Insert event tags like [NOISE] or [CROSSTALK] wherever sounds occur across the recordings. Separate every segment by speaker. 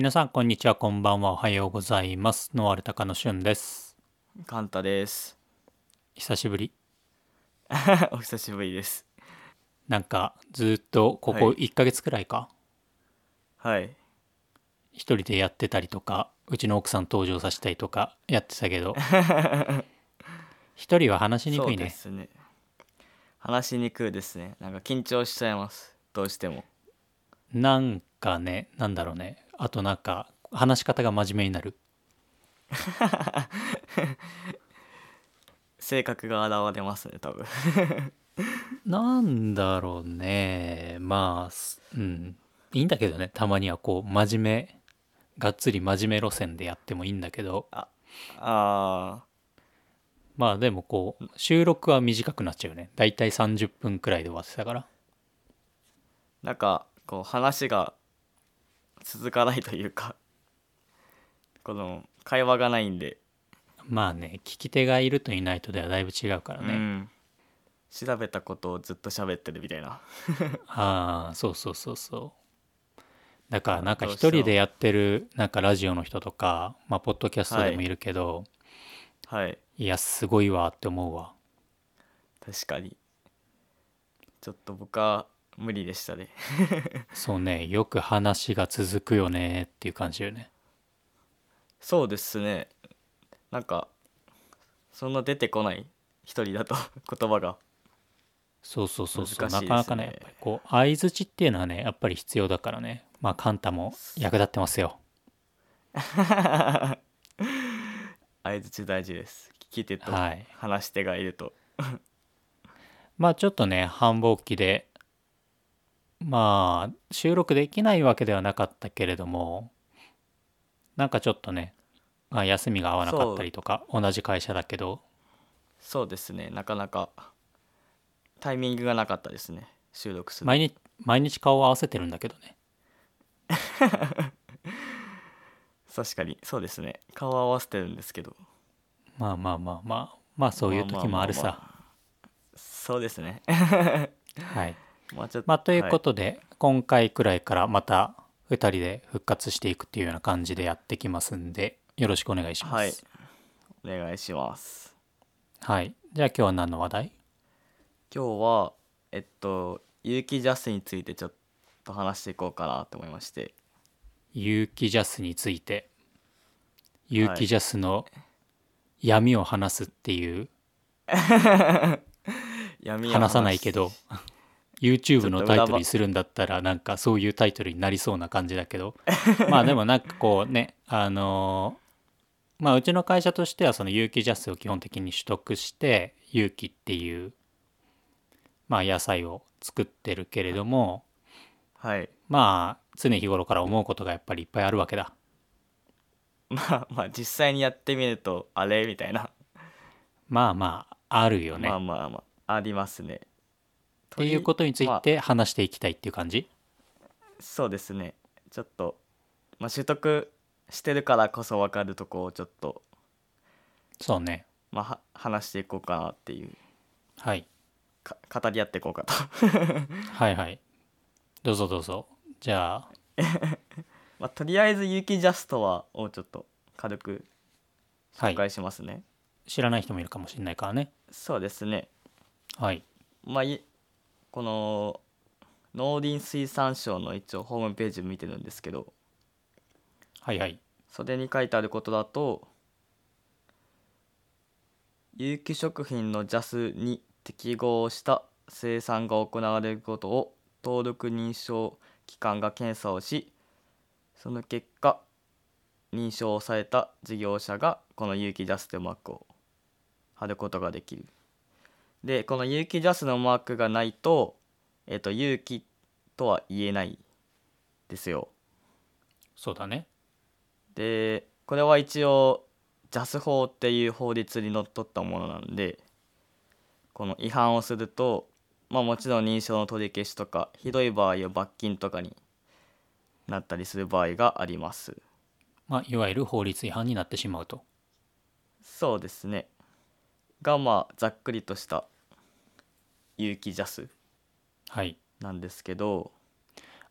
Speaker 1: 皆さんこんにちはこんばんはおはようございますノワルタカのしゅんです
Speaker 2: カンタです。
Speaker 1: 久しぶり [LAUGHS]
Speaker 2: お久しぶりです。
Speaker 1: なんかずっとここ
Speaker 2: はい
Speaker 1: 1ヶ月くらいか、
Speaker 2: はい。
Speaker 1: 一人でやってたりとかうちの奥さん登場させたりとかやってたけど [LAUGHS] 一人は話しにくい
Speaker 2: そうで
Speaker 1: ね
Speaker 2: すね。話しにくいですね。なんか緊張しちゃいます。どうしても。
Speaker 1: なんかねなんだろうねあとなんか話し方が真面目になる。[LAUGHS]
Speaker 2: 性格が現れますね、多分。[LAUGHS]
Speaker 1: なんだろうね。まあすうん。いいんだけどね。たまにはこう真面目がっつり真面目路線でやってもいいんだけど。
Speaker 2: ああ
Speaker 1: まあでもこう収録は短くなっちゃうよね。だいたい30分くらいで終わってたから。
Speaker 2: ー、なんか、こう、話が続かないというか、この、会話がないんで、
Speaker 1: まあね聞き手がいるといないとではだいぶ違うからね、
Speaker 2: うん。調べたことをずっと喋ってるみたいな。[LAUGHS]
Speaker 1: ああそうそうそうそうだからなんか一人でやってるなんかラジオの人とかまあポッドキャストでもいるけど、
Speaker 2: はい。
Speaker 1: い、やすごいわって思うわ
Speaker 2: 確かに。ちょっと僕は無理でしたね。[LAUGHS]
Speaker 1: そうねよく話が続くよねっていう感じよね。
Speaker 2: そうですね。なんかそんな出てこない一人だと [LAUGHS] 言葉が。
Speaker 1: そうそうそうそう、
Speaker 2: ね。
Speaker 1: なかなかねやっぱりこう相づちっていうのはねやっぱり必要だからね。まあカンタも役立ってますよ。[LAUGHS]
Speaker 2: 相づち大事です。聞き手と
Speaker 1: はい。
Speaker 2: 話し手がいると。
Speaker 1: まあちょっとね繁忙期でまあ収録できないわけではなかったけれどもなんかちょっとね、まあ、休みが合わなかったりとか同じ会社だけど。
Speaker 2: そうですね。なかなかタイミングがなかったですね。収録する。
Speaker 1: 毎日毎日顔を合わせてるんだけどね。[LAUGHS]
Speaker 2: 確かに。そうですね。顔合わせてるんですけど。
Speaker 1: まあまあまあまあ。まあそういう時もある
Speaker 2: まあまあ
Speaker 1: さ
Speaker 2: まそうですね。[LAUGHS]
Speaker 1: はい
Speaker 2: まあ
Speaker 1: まあということで、今回くらいからまた2人で復活していくっていうような感じでやってきますんでよろしくお願いします。
Speaker 2: はい。お願いします。
Speaker 1: はい、じゃあ今日は何の話題？
Speaker 2: 今日はえっと有機ジャスについてちょっと話していこうかなと思いまして。
Speaker 1: 有機ジャスについて。有機ジャスの闇を話すっていう、
Speaker 2: 闇 [LAUGHS] を
Speaker 1: 話さないけど YouTube のタイトルにするんだったらなんかそういうタイトルになりそうな感じだけど。まあでもなんかこうねあのーまあうちの会社としてはその有機ジャスを基本的に取得して有機っていうまあ野菜を作ってるけれども
Speaker 2: はい。
Speaker 1: まあ常日頃から思うことがやっぱりいっぱいあるわけだ。[LAUGHS]
Speaker 2: まあまあ実際にやってみるとあれ？みたいな、
Speaker 1: まあまああるよね。
Speaker 2: まあまあまあありますね
Speaker 1: っていうことについて話していきたいっていう感じ、
Speaker 2: そうですね。ちょっと、まあ、取得してるからこそ分かるとこをちょっと、
Speaker 1: そうね。
Speaker 2: まあ、は話していこうかなっていう。
Speaker 1: はい。
Speaker 2: か語り合っていこうかと。[LAUGHS]
Speaker 1: はいはい。どうぞどうぞ。じゃあ。[LAUGHS]
Speaker 2: まあとりあえず有機ジャストはをちょっと軽く
Speaker 1: はい。
Speaker 2: 紹介しますね、
Speaker 1: 知らない人もいるかもしれないからね。
Speaker 2: そうですね。
Speaker 1: はい。
Speaker 2: まあいこの農林水産省の一応ホームページ見てるんですけど。
Speaker 1: はいはい。
Speaker 2: それに書いてあることだと有機食品の JAS に適合した生産が行われることを登録認証機関が検査をしその結果認証された事業者がこの有機 JAS というマークを貼ることができるでこの有機 JAS のマークがないと,、えっと有機とは言えないですよ。
Speaker 1: そうだね。
Speaker 2: でこれは一応 JAS 法っていう法律にのっとったものなんでこの違反をするとまあもちろん認証の取り消しとかひどい場合は罰金とかになったりする場合があります。
Speaker 1: まあいわゆる法律違反になってしまうと。
Speaker 2: そうですね。がまあざっくりとした有機 JAS
Speaker 1: はい。
Speaker 2: なんですけど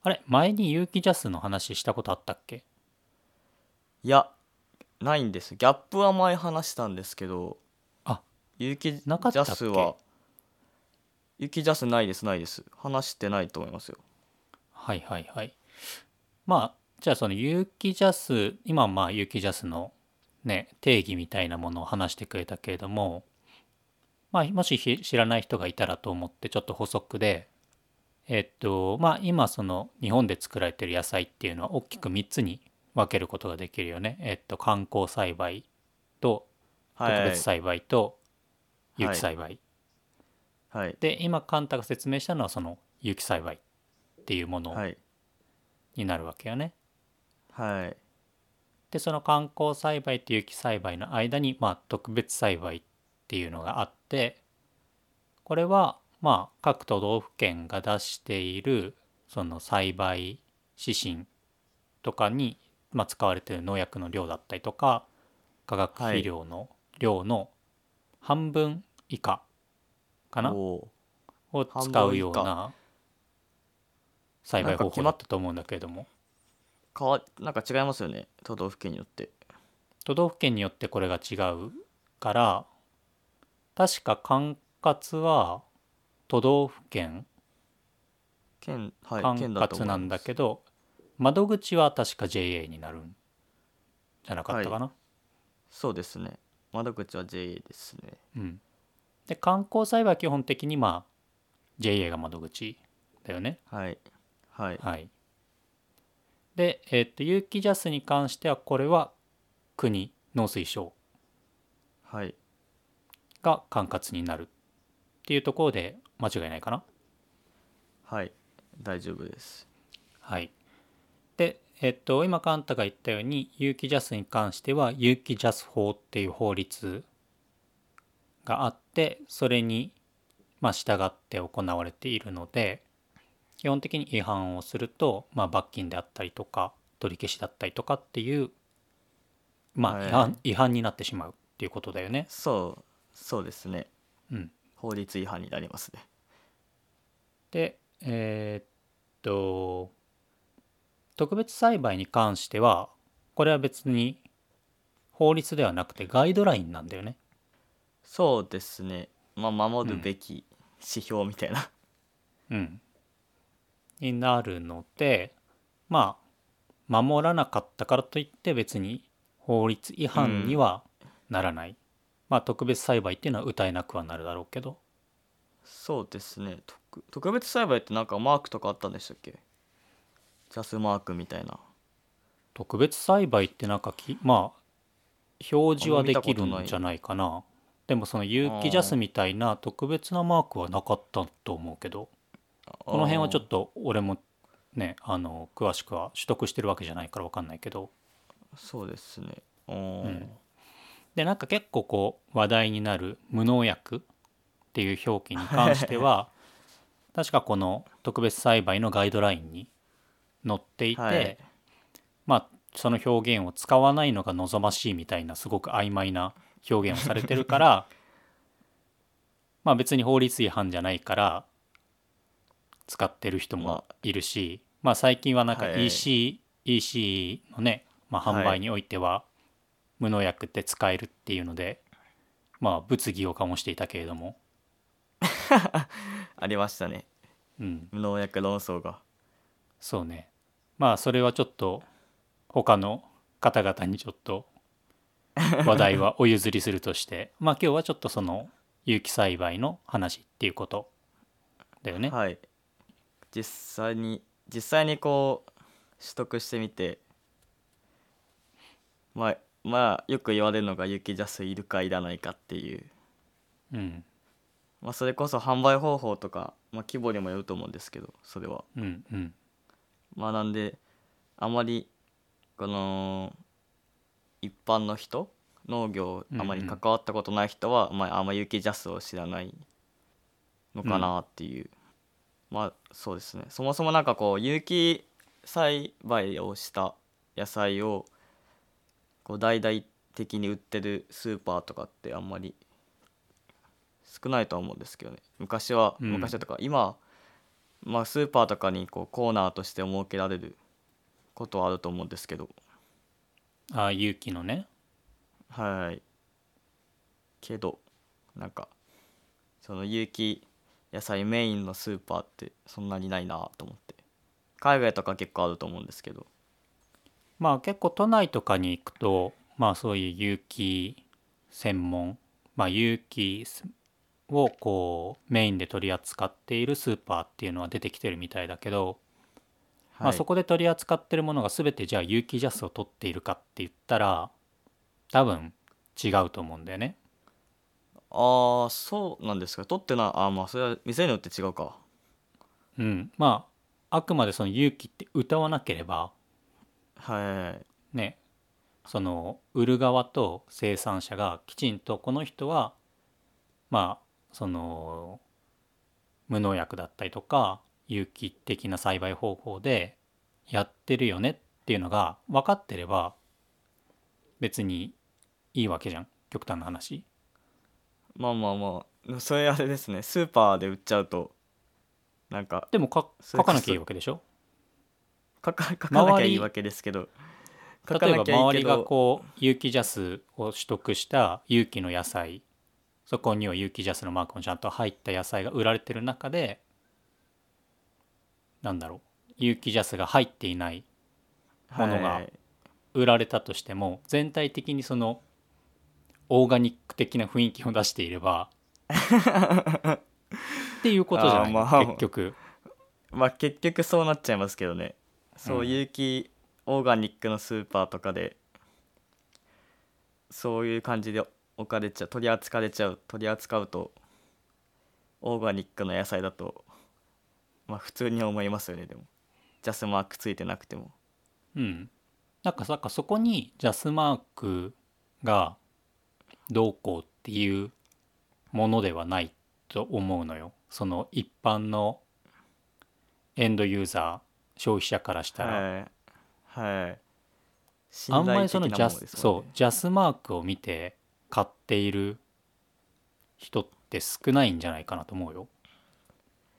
Speaker 1: あれ前に有機ジャスの話したことあったっけ？
Speaker 2: いやないんです。ギャップは前話したんですけど
Speaker 1: あ
Speaker 2: 有機ジ
Speaker 1: なかったっけ？
Speaker 2: ャスは有機ジャスないですないです。話してないと思いますよ。
Speaker 1: はいはいはい。まあじゃあその有機ジャス今はまあ有機ジャスのね定義みたいなものを話してくれたけれどもまあもしひ知らない人がいたらと思ってちょっと補足でえっとまあ今その日本で作られてる野菜っていうのは大きく3つに分けることができるよね。えっと観光栽培と特
Speaker 2: はい。
Speaker 1: 別栽培と有機栽培、
Speaker 2: はい。
Speaker 1: で今カンタが説明したのはその有機栽培っていうもの
Speaker 2: はい。
Speaker 1: になるわけよね。
Speaker 2: はい。
Speaker 1: でその観光栽培と有機栽培の間に、まあ、特別栽培っていうのがあってこれはまあ各都道府県が出しているその栽培指針とかに、まあ、使われている農薬の量だったりとか化学肥料の量の半分以下かな、
Speaker 2: お
Speaker 1: を使うような栽培方法だったと思うんだけれども。
Speaker 2: ー変わなんか違いますよね都道府県によって。
Speaker 1: 都道府県によってこれが違うから確か管轄は都道府県？
Speaker 2: 県はい
Speaker 1: 管轄なんだけど窓口は確か JA になるんじゃなかったかな、
Speaker 2: そうですね。窓口は JA ですね。
Speaker 1: うん。で観光栽培は基本的にまあ JA が窓口だよね。
Speaker 2: はい。はい。
Speaker 1: はい。でえっと有機ジャスに関してはこれは国農水省。
Speaker 2: はい
Speaker 1: が管轄になるっていうところで間違いないかな？
Speaker 2: はい大丈夫です
Speaker 1: はい。で、えっと、今、カンタが言ったように、有機ジャスに関しては、有機ジャス法っていう法律があって、それに、まあ、従って行われているので、基本的に違反をすると、まあ、罰金であったりとか、取り消しだったりとかっていう、まあ、
Speaker 2: はい
Speaker 1: 違反、違反になってしまうっていうことだよね。
Speaker 2: そうそうですね
Speaker 1: うん。
Speaker 2: 法律違反になりますね
Speaker 1: でえーっと特別栽培に関してはこれは別に法律ではなくてガイドラインなんだよね。
Speaker 2: そうですねまあ守るべき指標みたいな、
Speaker 1: うん。になるのでまあ守らなかったからといって別に法律違反にはならない。まあ特別栽培っていうのは歌えなくはなるだろうけど。
Speaker 2: そうですね。特特別栽培ってなんかマークとかあったんでしたっけ？ジャスマークみたいな。
Speaker 1: 特別栽培ってなんかきまあ表示はできる
Speaker 2: あん
Speaker 1: じゃないかな。でもその有機ジャスみたいな特別なマークはなかったと思うけど。この辺はちょっと俺もねあの詳しくは取得してるわけじゃないから分かんないけど。
Speaker 2: そうですね。
Speaker 1: うんでなんか結構こう話題になる無農薬っていう表記に関しては [LAUGHS] 確かこの特別栽培のガイドラインに載っていて、
Speaker 2: はい。
Speaker 1: まあその表現を使わないのが望ましいみたいなすごく曖昧な表現をされてるから [LAUGHS] まあ別に法律違反じゃないから使ってる人もいるし、まあ、最近はなんか
Speaker 2: はい。
Speaker 1: EC,、EC のね、まあ、販売においては無農薬って使えるっていうので、まあ物議を醸していたけれども、[LAUGHS]
Speaker 2: ありましたね。
Speaker 1: うん、
Speaker 2: 無農薬論争が。
Speaker 1: そうね。まあそれはちょっと他の方々にちょっと [LAUGHS] 話題はお譲りするとしてまあ今日はちょっとその有機栽培の話っていうことだよね。
Speaker 2: はい。実際に実際にこう取得してみてまあまあよく言われるのが雪ジャスいるかいらないかっていう、
Speaker 1: うん。
Speaker 2: まあ、それこそ販売方法とか、まあ、規模にもよると思うんですけどそれは。
Speaker 1: うんうん。
Speaker 2: まあなんであまりこの一般の人農業あまり関わったことない人は、まあ、あんま雪ジャスを知らないのかなっていう、まあそうですね。そもそもなんかこう有機栽培をした野菜をこう大々的に売ってるスーパーとかってあんまり少ないとは思うんですけどね。昔は、
Speaker 1: うん。
Speaker 2: 昔はとか今まあスーパーとかにこうコーナーとして設けられることはあると思うんですけど。
Speaker 1: ああ有機のね。
Speaker 2: はいけどなんかその有機野菜メインのスーパーってそんなにないなと思って。海外とか結構あると思うんですけど
Speaker 1: まあ結構都内とかに行くとまあそういう有機専門まあ有機をこうメインで取り扱っているスーパーっていうのは出てきてるみたいだけど、まあ、
Speaker 2: はい。
Speaker 1: そこで取り扱ってるものが全てじゃあ有機ジャスを取っているかって言ったら多分違うと思うんだよね。
Speaker 2: ああそうなんですか。取ってないあーまあそれは店によって違うか。
Speaker 1: うん、まああくまでその有機って歌わなければ
Speaker 2: はい。
Speaker 1: ね。その売る側と生産者がきちんとこの人はまあその無農薬だったりとか有機的な栽培方法でやってるよねっていうのが分かってれば別にいいわけじゃん。極端な話。
Speaker 2: まあまあまあ。それあれですね。スーパーで売っちゃうとなんか
Speaker 1: でも書かなきゃいいわけでしょ？
Speaker 2: 書か [LAUGHS] 書かなきゃいいわけですけど。
Speaker 1: 例えば周りがこう有機ジャスを取得した有機の野菜そこには有機ジャスのマークもちゃんと入った野菜が売られてる中でなんだろう有機ジャスが入っていないものが
Speaker 2: はい。
Speaker 1: 売られたとしても全体的にそのオーガニック的な雰囲気を出していれば [LAUGHS] っていうことじゃない、
Speaker 2: まあ
Speaker 1: 結局。
Speaker 2: まあ結局そうなっちゃいますけどねそう
Speaker 1: うん。
Speaker 2: 有機オーガニックのスーパーとかでそういう感じで置かれちゃう取り扱われちゃう取り扱うとオーガニックの野菜だとまあ普通に思いますよねでも。ジャスマークついてなくても。
Speaker 1: うん。なんかさかそこにジャスマークがどうこうっていうものではないと思うのよ。その一般のエンドユーザー消費者からしたら、
Speaker 2: はい。はい。
Speaker 1: あんまりそのジャス、
Speaker 2: 信頼的なものですもん
Speaker 1: そう
Speaker 2: ね
Speaker 1: ジャスマークを見て買っている人って少ないんじゃないかなと思うよ。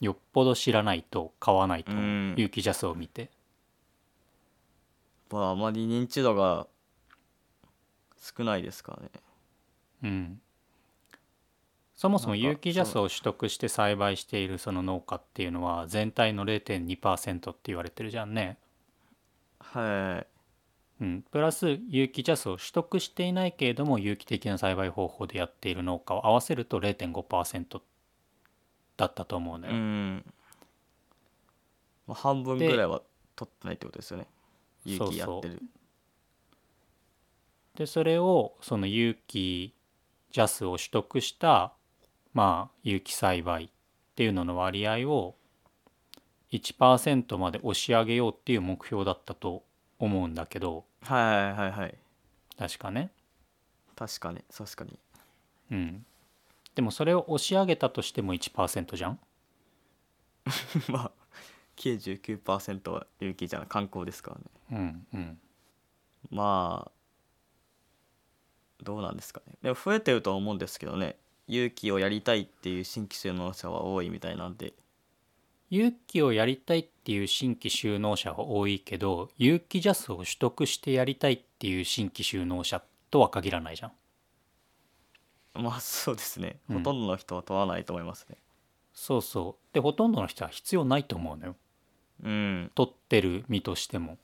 Speaker 1: よっぽど知らないと買わないと有機ジャスを見て。
Speaker 2: まああまり認知度が少ないですからね。
Speaker 1: うん、そもそも有機ジャスを取得して栽培しているその農家っていうのは全体の0.2%って言われてるじゃんね。
Speaker 2: はい。
Speaker 1: うん、プラス有機ジャスを取得していないけれども有機的な栽培方法でやっている農家を合わせると0.5%だったと思うのよ。
Speaker 2: うん、まあ、半分ぐらいは取ってないってことですよね。有機やってる。
Speaker 1: でそれをその有機ジャスを取得したまあ有機栽培っていうのの割合を1%まで押し上げようっていう目標だったと思うんだけど。
Speaker 2: はいはいはい。
Speaker 1: 確かね。
Speaker 2: 確かに確かに。
Speaker 1: うん。でもそれを押し上げたとしても1%じゃん？[LAUGHS]
Speaker 2: まあ99%は有機じゃない観光ですからね。
Speaker 1: うんうん。
Speaker 2: まあどうなんですかね。でも増えてるとは思うんですけどね有機をやりたいっていう新規就農者は多いみたいなんで
Speaker 1: 有機をやりたいっていう新規就農者は多いけど有機ジャスを取得してやりたいっていう新規就農者とは限らないじゃん。
Speaker 2: まあそうですね、
Speaker 1: うん
Speaker 2: ほとんどの人は問わないと思いますね
Speaker 1: そうそう。でほとんどの人は必要ないと思うのよ。
Speaker 2: うん
Speaker 1: 取ってる身としても。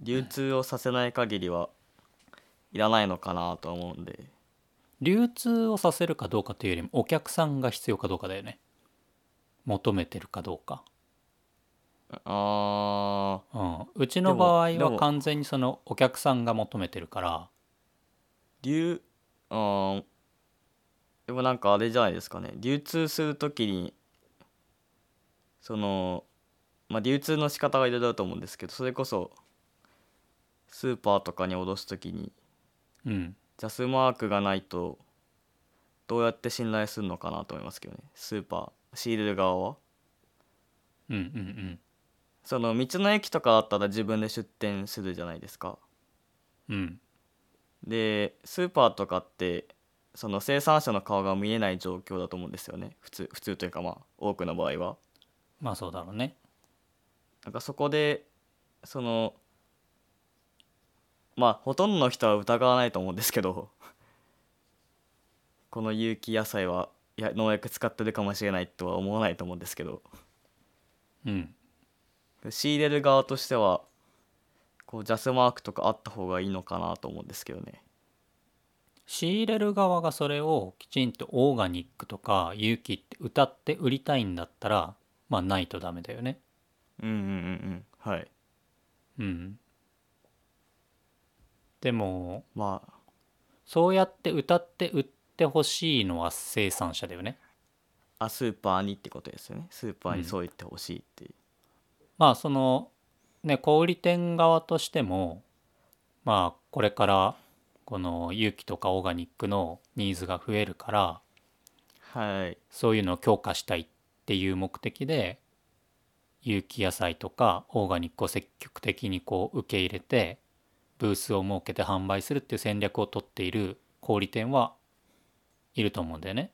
Speaker 2: 流通をさせない限りはいらないのかなと思うんで
Speaker 1: 流通をさせるかどうかというよりもお客さんが必要かどうかだよね。求めてるかどうか。
Speaker 2: あ
Speaker 1: うん、うちの場合は完全にそのお客さんが求めてるから。
Speaker 2: ー流あー。でもなんかあれじゃないですかね。流通するときにそのまあ流通の仕方がいろいろあると思うんですけどそれこそスーパーとかに卸すときに
Speaker 1: うん
Speaker 2: ジャスマークがないとどうやって信頼するのかなと思いますけどね。スーパー仕入れる側は。
Speaker 1: うんうんうん。
Speaker 2: その道の駅とかだったら自分で出店するじゃないですか。
Speaker 1: うん。
Speaker 2: でスーパーとかってその生産者の顔が見えない状況だと思うんですよね。普通普通というかまあ多くの場合は。
Speaker 1: まあそうだろうね。
Speaker 2: なんかそこでそのまあほとんどの人は疑わないと思うんですけど [LAUGHS] この有機野菜はいや農薬使ってるかもしれないとは思わないと思うんですけど。
Speaker 1: うん。
Speaker 2: 仕入れる側としてはこうジャスマークとかあった方がいいのかなと思うんですけどね。
Speaker 1: 仕入れる側がそれをきちんとオーガニックとか有機って歌って売りたいんだったらまあないとダメだよね。
Speaker 2: うんうんうんうん。はい。
Speaker 1: うんでも
Speaker 2: まあ。
Speaker 1: そうやって歌って売ってほしいのは生産者だよね。
Speaker 2: あスーパーにってことですよね。スーパーにそう言ってほしいっていう、
Speaker 1: まあそのね小売店側としてもまあこれからこの有機とかオーガニックのニーズが増えるから
Speaker 2: はい。
Speaker 1: そういうのを強化したいっていう目的で有機野菜とかオーガニックを積極的にこう受け入れてブースを設けて販売するっていう戦略を取っている小売店はいると思うんだよね。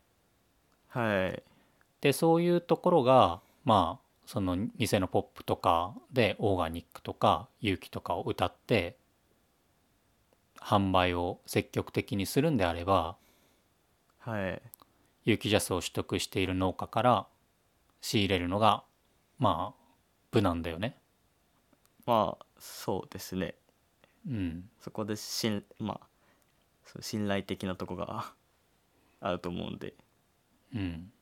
Speaker 2: はい
Speaker 1: でそういうところがまあその店のポップとかでオーガニックとか有機とかを歌って販売を積極的にするんであれば
Speaker 2: はい
Speaker 1: 有機ジャスを取得している農家から仕入れるのがまあ無難だよね。
Speaker 2: まあそうですね
Speaker 1: うん、
Speaker 2: そこで信まあそう信頼的なとこが [LAUGHS] あると思うんで。っ
Speaker 1: うん、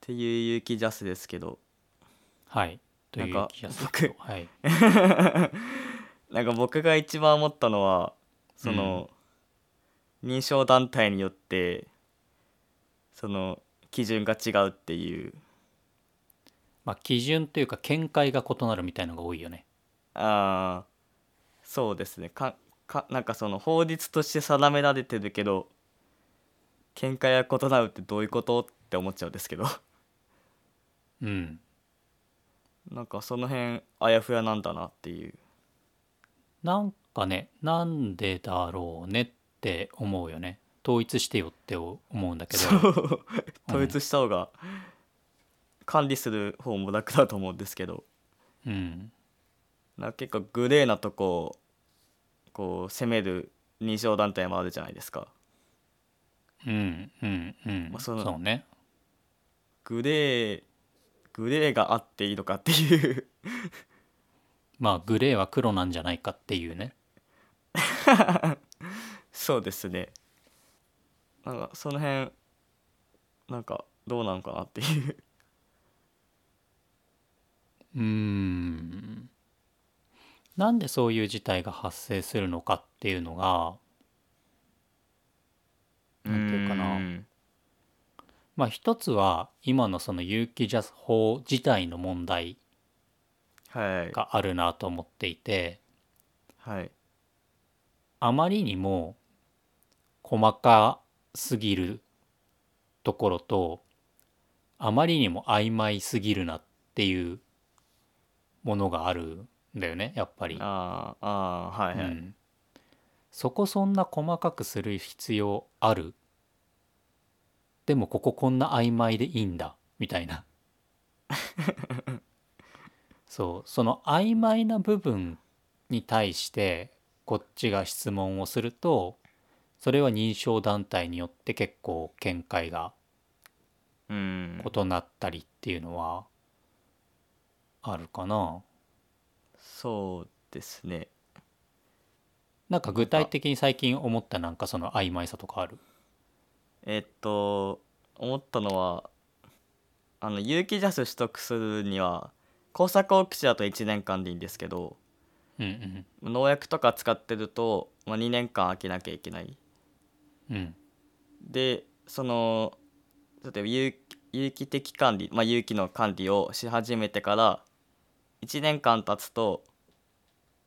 Speaker 2: ていう有機ジャスですけど。
Speaker 1: はい。という
Speaker 2: なんか僕。
Speaker 1: はい。[LAUGHS]
Speaker 2: なんか僕が一番思ったのはその、認証団体によってその基準が違うっていう。
Speaker 1: まあ基準というか見解が異なるみたいのが多いよね。
Speaker 2: あーそうですねかかなんかその法律として定められてるけど見解が異なるってどういうこと？って思っちゃうんですけど
Speaker 1: うん。
Speaker 2: なんかその辺あやふやなんだなっていう
Speaker 1: なんかねなんでだろうねって思うよね。統一してよって思うんだけど。[LAUGHS]
Speaker 2: 統一した方が管理する方も楽だと思うんですけど
Speaker 1: うん。
Speaker 2: なんか結構グレーなとこをこう攻める認証団体もあるじゃないですか。
Speaker 1: うんうんうん、
Speaker 2: まあその
Speaker 1: そうね。
Speaker 2: グレーグレーがあっていいのかっていう。[LAUGHS]
Speaker 1: まあグレーは黒なんじゃないかっていうね。[LAUGHS]
Speaker 2: そうですね。なんかその辺なんかどうなのかなっていう。
Speaker 1: うーんなんでそういう事態が発生するのかっていうのがなんていうかな。
Speaker 2: うん。
Speaker 1: まあ一つは今のその有機ジャス法自体の問題
Speaker 2: はい。
Speaker 1: があるなと思っていて
Speaker 2: はい。
Speaker 1: あまりにも細かすぎるところとあまりにも曖昧すぎるなっていうものがあるんだよねやっぱり。
Speaker 2: あーあーはいはい、
Speaker 1: うん、そこそんな細かくする必要ある？でもこここんな曖昧でいいんだ？みたいな。[LAUGHS] そう。その曖昧な部分に対してこっちが質問をするとそれは認証団体によって結構見解が
Speaker 2: うん。
Speaker 1: 異なったりっていうのはあるかな。
Speaker 2: そうですね。
Speaker 1: なんか具体的に最近思ったなんかその曖昧さとかある？
Speaker 2: えっと思ったのはあの有機ジャス取得するには工作放棄地だと1年間でいいんですけど
Speaker 1: うんうん。
Speaker 2: 農薬とか使ってると、まあ、2年間空けなきゃいけない。
Speaker 1: うん。
Speaker 2: でその例えば有有機的管理、まあ、有機の管理をし始めてから1年間経つと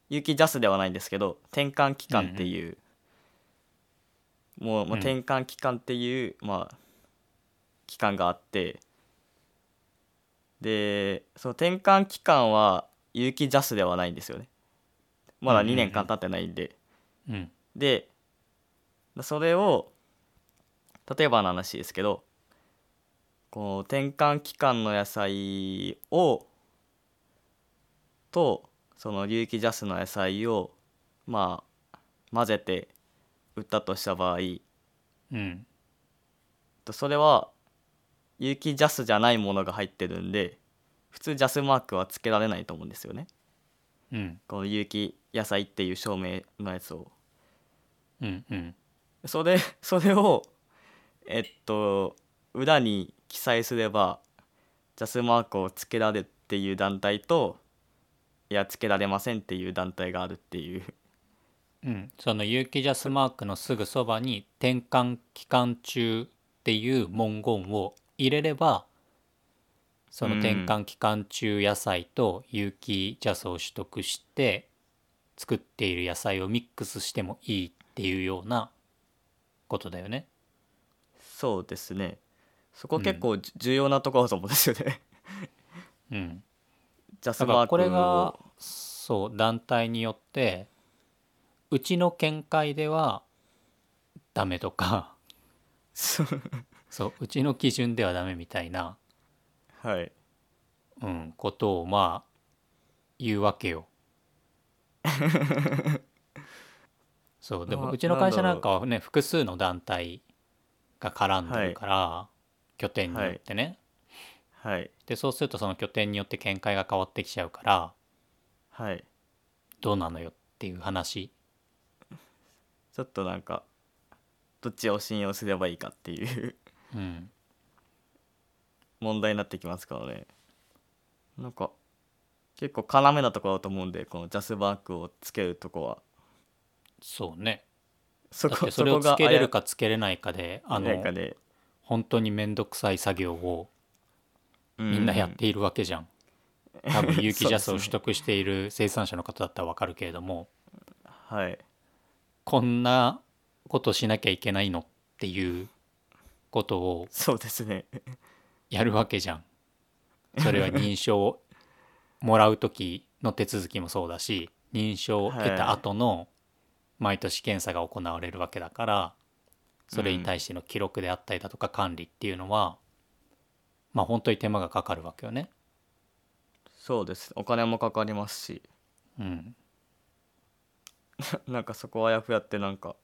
Speaker 2: 有機ジャスではないんですけど転換期間っていう、もう、まあ、
Speaker 1: うん。
Speaker 2: 転換期間っていう、まあ期間があってでその転換期間は有機ジャスではないんですよね。まだ2年間経ってないんで、
Speaker 1: うん。
Speaker 2: でそれを例えばの話ですけどこう転換期間の野菜をとその有機ジャスの野菜をまあ混ぜて売ったとした場合
Speaker 1: うん。
Speaker 2: とそれは有機ジャスじゃないものが入ってるんで普通ジャスマークはつけられないと思うんですよね。
Speaker 1: うん。
Speaker 2: この有機野菜っていう証明のやつを。
Speaker 1: うんうん。
Speaker 2: それそれをえっと裏に記載すればジャスマークをつけられるっていう団体といやつけられませんっていう団体があるっていう。
Speaker 1: うん、その有機ジャスマークのすぐそばに転換期間中っていう文言を入れればその転換期間中野菜と有機ジャスを取得して作っている野菜をミックスしてもいいっていうようなことだよね。
Speaker 2: そうですね。そこ結構じ重要なところだと思うんですよね。
Speaker 1: うん、
Speaker 2: ジャスーク。
Speaker 1: れが
Speaker 2: を
Speaker 1: そう団体によってうちの見解ではダメとか。
Speaker 2: そう。
Speaker 1: そううちの基準ではダメみたいな。
Speaker 2: はい。
Speaker 1: うん、ことをまあ言うわけよ。そうでも
Speaker 2: な
Speaker 1: うちの会社なんかはね複数の団体が絡んでるから、拠点によってね、
Speaker 2: はい。
Speaker 1: でそうするとその拠点によって見解が変わってきちゃうから
Speaker 2: はい。
Speaker 1: どうなのよっていう話。
Speaker 2: ちょっとなんかどっちを信用すればいいかっていう
Speaker 1: うん。
Speaker 2: 問題になってきますからね。なんか結構要なところだと思うんでこのジャスマークをつけるとこは。
Speaker 1: そうね。
Speaker 2: そこ
Speaker 1: それをつけれる
Speaker 2: か
Speaker 1: かつけれないかであの
Speaker 2: かで
Speaker 1: 本当に面倒くさい作業をみんなやっているわけじゃん。多分 [LAUGHS] 有機ジャスを取得している生産者の方だったらわかるけれども。
Speaker 2: はい。
Speaker 1: こんなことしなきゃいけないのっていうことを
Speaker 2: そうですね。
Speaker 1: やるわけじゃん。それは認証をもらう時の手続きもそうだし認証を得た後の毎年検査が行われるわけだからそれに対しての記録であったりだとか管理っていうのはまあ本当に手間がかかるわけよね。
Speaker 2: そうです。お金もかかりますし。
Speaker 1: うん、[LAUGHS]
Speaker 2: なんかそこはやふやってなんか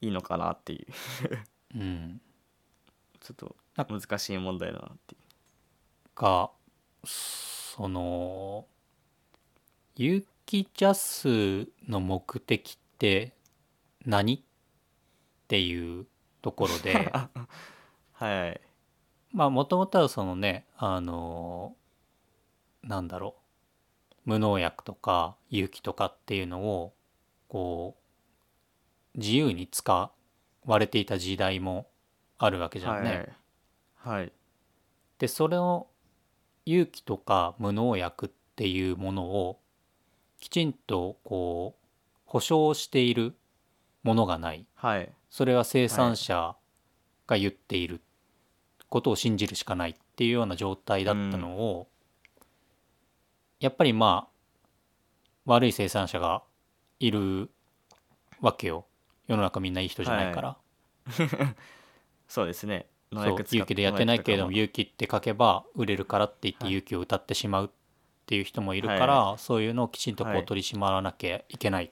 Speaker 2: いいのかなっていう。
Speaker 1: うん、
Speaker 2: ちょっと
Speaker 1: な
Speaker 2: 難しい問題だなっていう。
Speaker 1: がその有機ジャスの目的って何っていうところで。[LAUGHS]
Speaker 2: はい
Speaker 1: まあもともとはそのねあのなんだろう無農薬とか有機とかっていうのをこう自由に使われていた時代もあるわけじゃんね。
Speaker 2: はいはい。
Speaker 1: でそれを有機とか無農薬っていうものをきちんとこう保証しているものがない。
Speaker 2: はい。
Speaker 1: それは生産者が言っていることを信じるしかないっていうような状態だったのを、やっぱりまあ悪い生産者がいるわけよ。世の中みんないい人じゃないから。[LAUGHS]
Speaker 2: そうですね。農
Speaker 1: そう勇気でやってないけれども
Speaker 2: 農
Speaker 1: 勇気って書けば売れるからって言って
Speaker 2: はい。
Speaker 1: 勇気を歌ってしまうっていう人もいるから、そういうのをきちんとこ
Speaker 2: はい。
Speaker 1: う取り締まらなきゃいけない。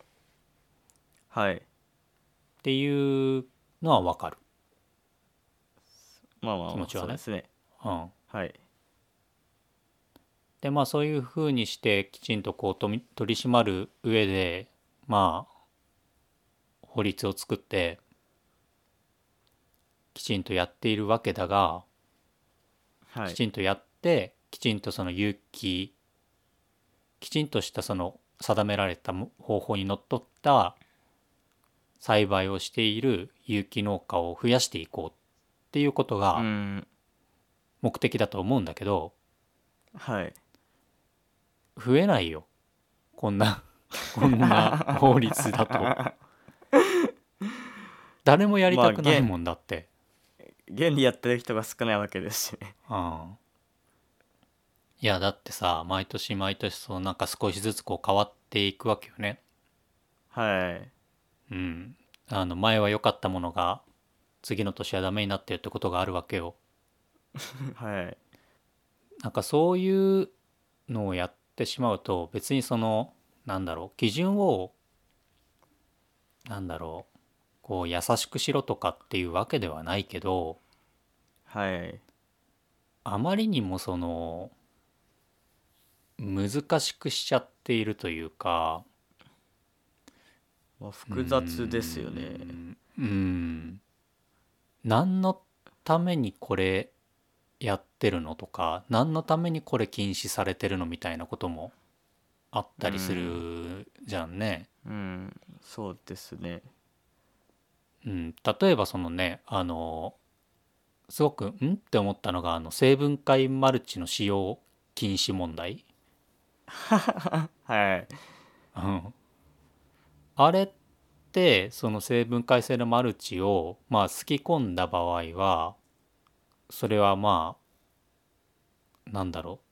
Speaker 2: はい。
Speaker 1: ていうのはわかる。
Speaker 2: まあまあまあ
Speaker 1: 気持ちはね。
Speaker 2: そうですね。
Speaker 1: うん、
Speaker 2: はい。
Speaker 1: でまあそういうふうにしてきちんとこうとみ取り締まる上でまあ法律を作ってきちんとやっているわけだが、
Speaker 2: はい。
Speaker 1: きちんとやってきちんとその有機きちんとしたその定められたも方法にのっとった栽培をしている有機農家を増やしていこうっていうこと
Speaker 2: う
Speaker 1: が
Speaker 2: ん。
Speaker 1: 目的だと思うんだけど、
Speaker 2: はい。
Speaker 1: 増えないよ。こんな [LAUGHS] こんな [LAUGHS] 法律だと。誰もやりたくないもんだって、
Speaker 2: 現にやってる人が少ないわけですしね。
Speaker 1: うん。いやだってさ毎年毎年そうなんか少しずつこう変わっていくわけよね。
Speaker 2: はい。
Speaker 1: うん。あの前は良かったものが次の年はダメになってるってことがあるわけよ。[LAUGHS]
Speaker 2: はい。
Speaker 1: なんかそういうのをやってしまうと別にそのなんだろう基準をなんだろうこう優しくしろとかっていうわけではないけど
Speaker 2: はい。
Speaker 1: あまりにもその難しくしちゃっているというか
Speaker 2: まあ、複雑ですよね。
Speaker 1: うん。うん何のためにこれやってるの？とか何のためにこれ禁止されてるの？みたいなこともあったりするじゃんね。
Speaker 2: うん。そうですね。
Speaker 1: うん、例えばそのねあのすごくん？って思ったのがあの成分解マルチの使用禁止問題、[LAUGHS]
Speaker 2: はい。
Speaker 1: うん、あれってその成分解性のマルチをまあすき込んだ場合はそれはまあなんだろう。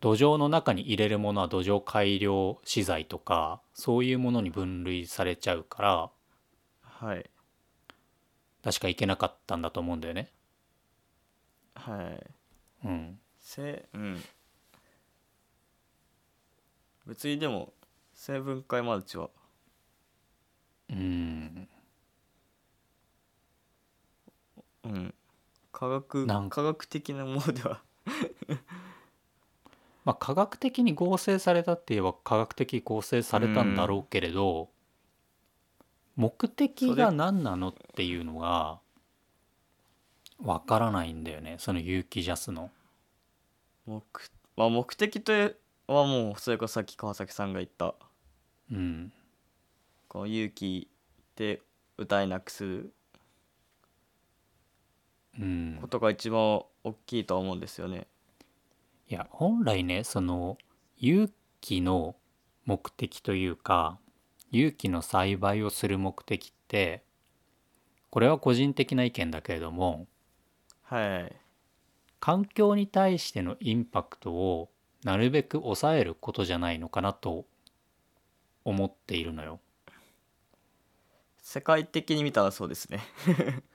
Speaker 1: 土壌の中に入れるものは土壌改良資材とかそういうものに分類されちゃうから
Speaker 2: はい。
Speaker 1: 確かいけなかったんだと思うんだよね。
Speaker 2: はい。
Speaker 1: うん、
Speaker 2: せうん。別にでも成分解マルチは
Speaker 1: うん。
Speaker 2: うん。科学
Speaker 1: なん。
Speaker 2: 科学的なものでは。[LAUGHS]
Speaker 1: まあ科学的に合成されたって言えば科学的に合成されたんだろうけれど、目的が何なのっていうのがわからないんだよね。その有機ジャスの。
Speaker 2: 目,、まあ、目的とはもうそれこそさっき川崎さんが言った。
Speaker 1: うん
Speaker 2: この勇気で歌えなくする
Speaker 1: うん
Speaker 2: こ、とが一番大きいとは思うんですよね。
Speaker 1: いや本来ねその有機の目的というか有機の栽培をする目的ってこれは個人的な意見だけれども
Speaker 2: はい
Speaker 1: 環境に対してのインパクトをなるべく抑えることじゃないのかなと思っているのよ。
Speaker 2: 世界的に見たらそうですね。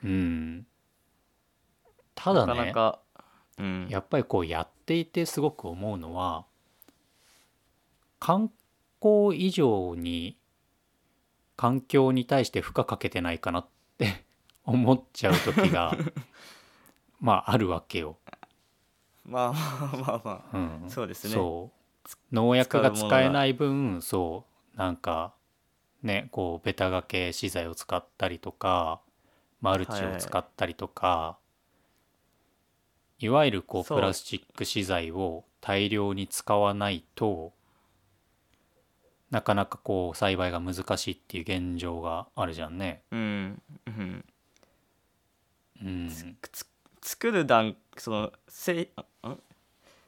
Speaker 1: うん。ただね
Speaker 2: なかなか、うん、
Speaker 1: やっぱりこうやっていてすごく思うのは観光以上に環境に対して負荷かけてないかなって [LAUGHS] 思っちゃう時が [LAUGHS] まああるわけよ。
Speaker 2: まあまあまあま
Speaker 1: うん
Speaker 2: あ、そうですね。
Speaker 1: そう農薬が使えない分そうなんかねこうベタ掛け資材を使ったりとかマルチを使ったりとか、いわゆるこうプラスチック資材を大量に使わないとなかなかこう栽培が難しいっていう現状があるじゃんね。
Speaker 2: うん、うん、
Speaker 1: うん、
Speaker 2: つ作る段そのせいあん？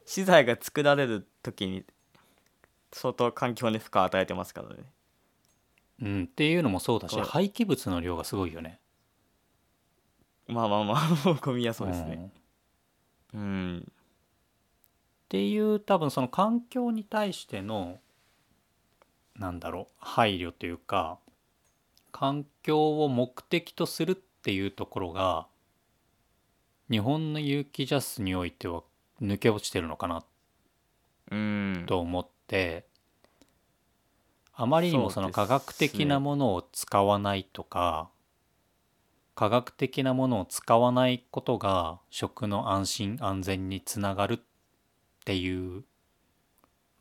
Speaker 2: 資材が作られる時に相当環境に負荷を与えてますからね。
Speaker 1: うん、っていうのもそうだし廃棄物の量がすごいよね。
Speaker 2: まあまあまあ [LAUGHS] もうゴミはそうです
Speaker 1: ん
Speaker 2: ね。うん、
Speaker 1: っていう多分その環境に対してのなんだろう配慮というか環境を目的とするっていうところが日本の有機ジャスにおいては抜け落ちてるのかな
Speaker 2: うん、
Speaker 1: と思ってあまりにもその科学的なものを使わないとか科学的なものを使わないことが食の安心安全につながるっていう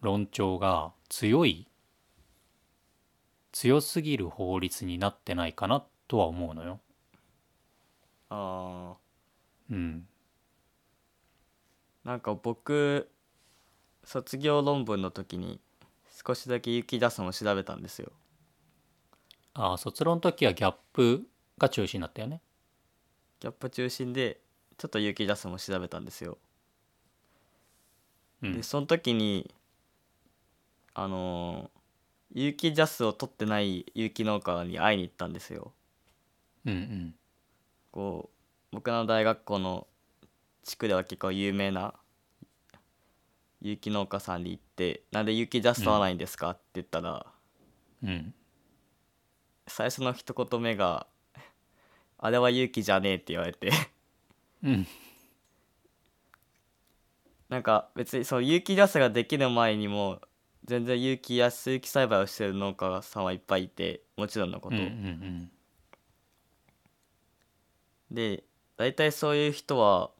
Speaker 1: 論調が強い強すぎる法律になってないかなとは思うのよ。
Speaker 2: あ
Speaker 1: うん。
Speaker 2: ーなんか僕卒業論文の時に少しだけ雪出すのを調べたんですよ。
Speaker 1: ああ卒論の時はギャップが中心だったよね。
Speaker 2: ギャップ中心でちょっと雪出すのも調べたんですよ。
Speaker 1: うん
Speaker 2: で。その時にあのー有機ジャスを取ってない有機農家に会いに行ったんですよ。
Speaker 1: うんうん。
Speaker 2: こう僕の大学校の地区では結構有名な有機農家さんに行って「なんで有機ジャス取らないんですか?」って言ったら、
Speaker 1: うん。
Speaker 2: 最初の一言目が「あれは有機じゃねえ」って言われて
Speaker 1: うん。
Speaker 2: なんか別にそう有機ジャスができる前にも全然有機や有機栽培をしてる農家さんはいっぱいいてもちろんのこと、
Speaker 1: うんうん
Speaker 2: で大体そういう人は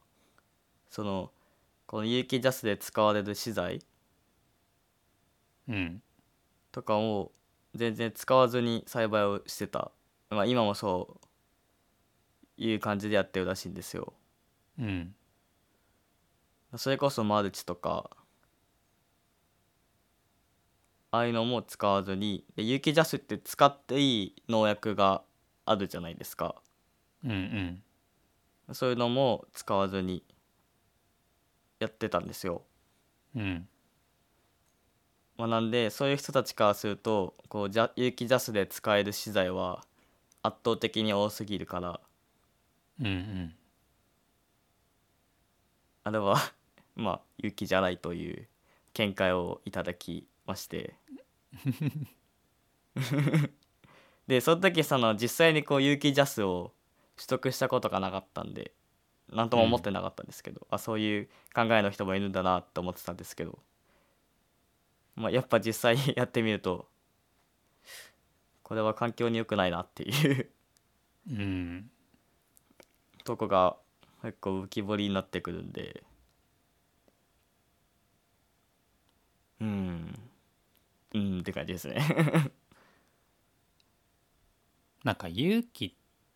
Speaker 2: そのこの有機ジャスで使われる資材
Speaker 1: うん。うん
Speaker 2: とかを全然使わずに栽培をしてた、まあ、今もそういう感じでやってるらしいんですよ。
Speaker 1: うん。
Speaker 2: それこそマルチとかああいうのも使わずにで有機ジャスって使っていい農薬があるじゃないですか。
Speaker 1: うんうん。
Speaker 2: そういうのも使わずにやってたんですよ、
Speaker 1: うん。
Speaker 2: まあ、なんでそういう人たちからするとこうジャ有機ジャスで使える資材は圧倒的に多すぎるから。
Speaker 1: うんうん。
Speaker 2: あれは [LAUGHS] まあ有機じゃないという見解をいただきまして。[LAUGHS] でその時その実際にこう有機ジャスを取得したことがなかったんで何とも思ってなかったんですけど、あそういう考えの人もいるんだなと思ってたんですけど、まあ、やっぱ実際やってみるとこれは環境に良くないなっていう
Speaker 1: うん。
Speaker 2: とこが結構浮き彫りになってくるんでうん。うんって感じですね。[LAUGHS]
Speaker 1: なんか勇気っ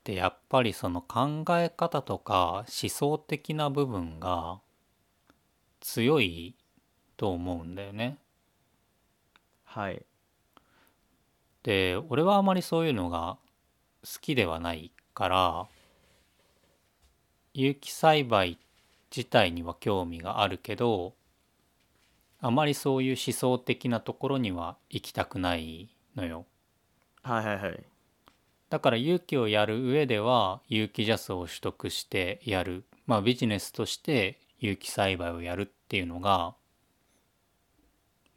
Speaker 1: てやっぱりその考え方とか思想的な部分が強いと思うんだよね。
Speaker 2: はい
Speaker 1: で俺はあまりそういうのが好きではないから有機栽培自体には興味があるけどあまりそういう思想的なところには行きたくないのよ。
Speaker 2: はいはいはい
Speaker 1: だから有機をやる上では有機ジャスを取得してやる。まあビジネスとして有機栽培をやるっていうのが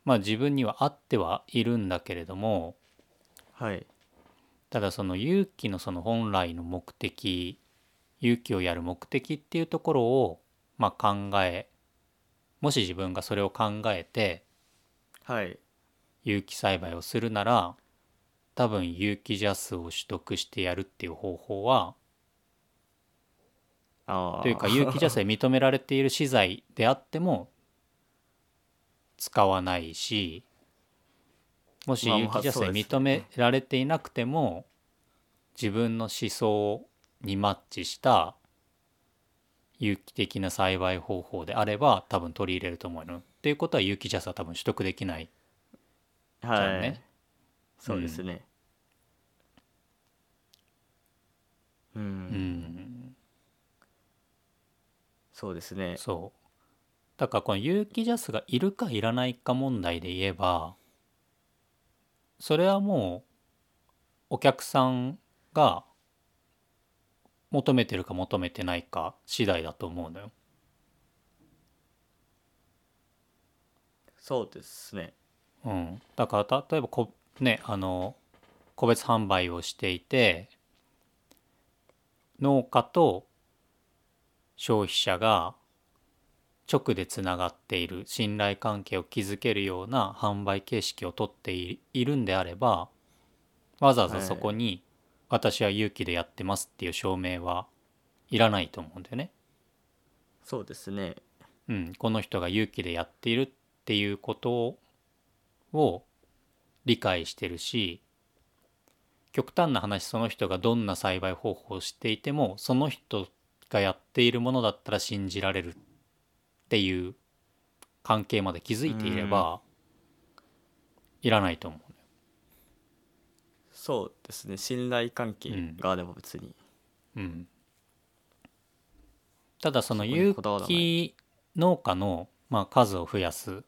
Speaker 1: まあ自分には合ってはいるんだけれども。
Speaker 2: はい。
Speaker 1: ただその有機のその本来の目的有機をやる目的っていうところをまあ考えもし自分がそれを考えて
Speaker 2: はい。
Speaker 1: 有機栽培をするなら多分有機ジャスを取得してやるっていう方法はというか有機ジャスで認められている資材であっても使わないしもし有機ジャスで認められていなくても自分の思想にマッチした有機的な栽培方法であれば多分取り入れると思うの。っていうことは有機ジャスは多分取得できない。
Speaker 2: はい、
Speaker 1: ね。
Speaker 2: そうですねうん、
Speaker 1: うん、
Speaker 2: そうですね。
Speaker 1: そう。だからこの有機ジャスがいるかいらないか問題で言えばそれはもうお客さんが求めてるか求めてないか次第だと思うのよ。
Speaker 2: そうですね。
Speaker 1: うん、だから例えばこねあの個別販売をしていて農家と消費者が直でつながっている信頼関係を築けるような販売形式をとっていいるんであればわざわざそこに「私は勇気でやってます」っていう証明はいらないと思うんだよね。
Speaker 2: そうですね。
Speaker 1: うん、この人が勇気でやっているっていうことを理解してるし極端な話その人がどんな栽培方法をしていてもその人がやっているものだったら信じられるっていう関係まで築いていればいらないと思う
Speaker 2: そうですね。信頼関係があれば別に、
Speaker 1: うん、ただその有機農家の、まあ、数を増やす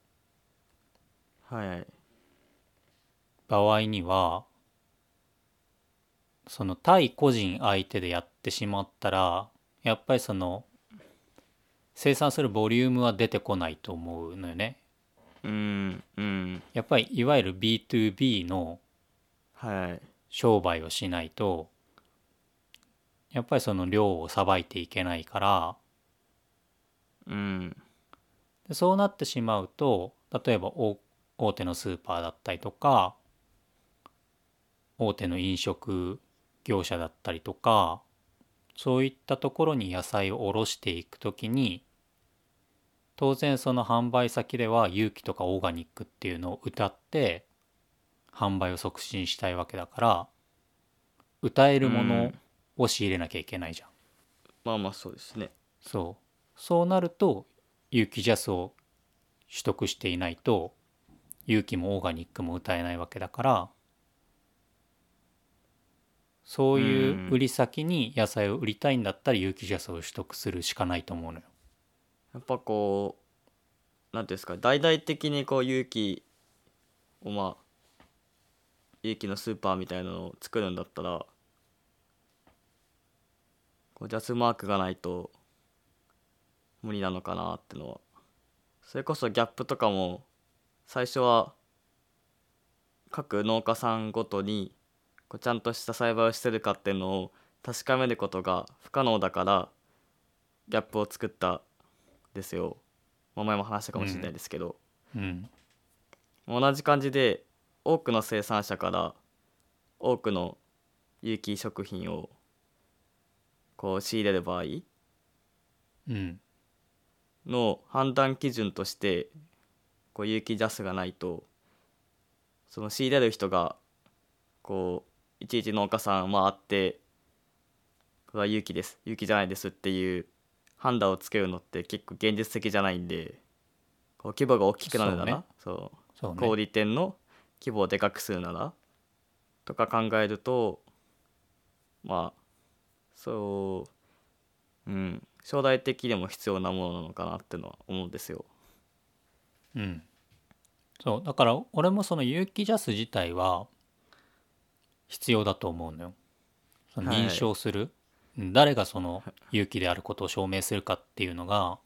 Speaker 1: 場合にはその対個人相手でやってしまったらやっぱりその生産するボリュームは出てこないと思うのよね。
Speaker 2: うんうん。
Speaker 1: やっぱりいわゆる B2B の
Speaker 2: はい。
Speaker 1: 商売をしないとやっぱりその量をさばいていけないから
Speaker 2: うん。
Speaker 1: でそうなってしまうと例えばお大手のスーパーだったりとか大手の飲食業者だったりとかそういったところに野菜を卸していくときに当然その販売先では有機とかオーガニックっていうのを謳って販売を促進したいわけだから歌えるものを仕入れなきゃいけないじゃん。
Speaker 2: まあまあそうですね。
Speaker 1: そう。そうなると有機ジャスを取得していないと有機もオーガニックも歌えないわけだからそういう売り先に野菜を売りたいんだったら有機ジャスを取得するしかないと思うのよ。
Speaker 2: やっぱこう何ていうんですか大々的にこう有機をまあ有機のスーパーみたいなのを作るんだったらこうジャスマークがないと無理なのかなってのはそれこそギャップとかも最初は各農家さんごとにこうちゃんとした栽培をしてるかっていうのを確かめることが不可能だからギャップを作ったですよ、まあ前も話したかもしれないですけど、
Speaker 1: うん。
Speaker 2: 同じ感じで多くの生産者から多くの有機食品をこう仕入れる場合
Speaker 1: うん
Speaker 2: の判断基準としてこう有機ジャスがないとその仕入れる人がこういちいち農家さん回ってこれは有機です。有機じゃないですっていう判断をつけるのって結構現実的じゃないんでこう規模が大きくなるならそう
Speaker 1: そう。ね。
Speaker 2: 小売店の規模をでかくするならとか考えるとまあそううん。将来的にも必要なものなのかなってのは思うんですよ。
Speaker 1: うん。そう。だから俺もその有機ジャス自体は必要だと思うのよ。その
Speaker 2: はい。
Speaker 1: 認証する、うん誰がその有機であることを証明するかっていうのが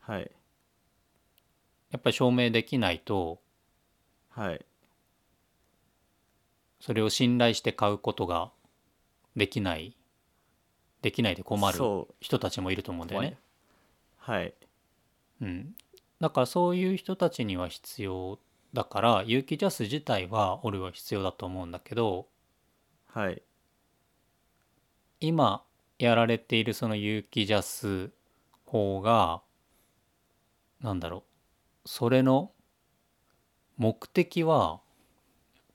Speaker 2: はい。
Speaker 1: やっぱり証明できないと
Speaker 2: はい。
Speaker 1: それを信頼して買うことができないできないで困る人たちもいると思うんだよね。
Speaker 2: はい。
Speaker 1: うん、だからそういう人たちには必要だから有機ジャス自体は俺は必要だと思うんだけど
Speaker 2: はい。
Speaker 1: 今やられているその有機ジャス法がなんだろうそれの目的は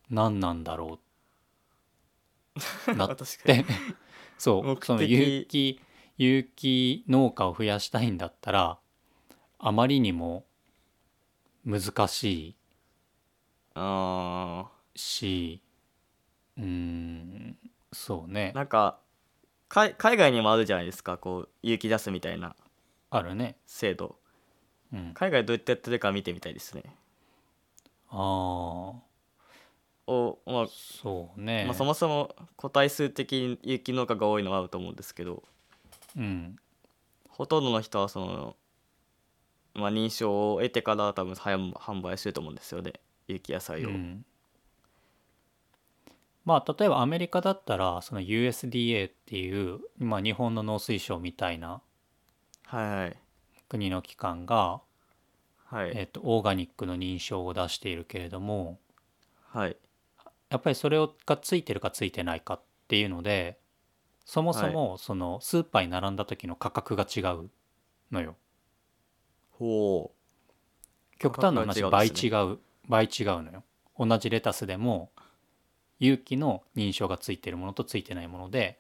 Speaker 1: 何なんだろう？[LAUGHS] なって。
Speaker 2: に [LAUGHS]
Speaker 1: そう。その有機有機農家を増やしたいんだったらあまりにも難しい
Speaker 2: あ
Speaker 1: しうーんそうね。
Speaker 2: ーなんか海海外にもあるじゃないですか。こう有機出すみたいな。
Speaker 1: あるね。
Speaker 2: 制度。
Speaker 1: うん。
Speaker 2: 海外どうやってやってるか見てみたいですね。
Speaker 1: ああ
Speaker 2: お、まあ
Speaker 1: そうね。
Speaker 2: まあ、そもそも個体数的に有機農家が多いのはあると思うんですけど。
Speaker 1: うん。
Speaker 2: ほとんどの人はその、まあ、認証を得てから多分販販売すると思うんですよね有機野菜を、
Speaker 1: うん。まあ例えばアメリカだったらその USDA っていう、まあ、日本の農水省みたいな国の機関が、
Speaker 2: はい、
Speaker 1: えっとオーガニックの認証を出しているけれども
Speaker 2: はい。
Speaker 1: やっぱりそれがついてるかついてないかっていうのでそもそもそのスーパーに並んだ時の価格が違うのよ。
Speaker 2: ほ
Speaker 1: 極端な話倍
Speaker 2: 価格が違うんです
Speaker 1: 違う倍違うのよ。同じレタスでも有機の認証がついてるものとついてないもので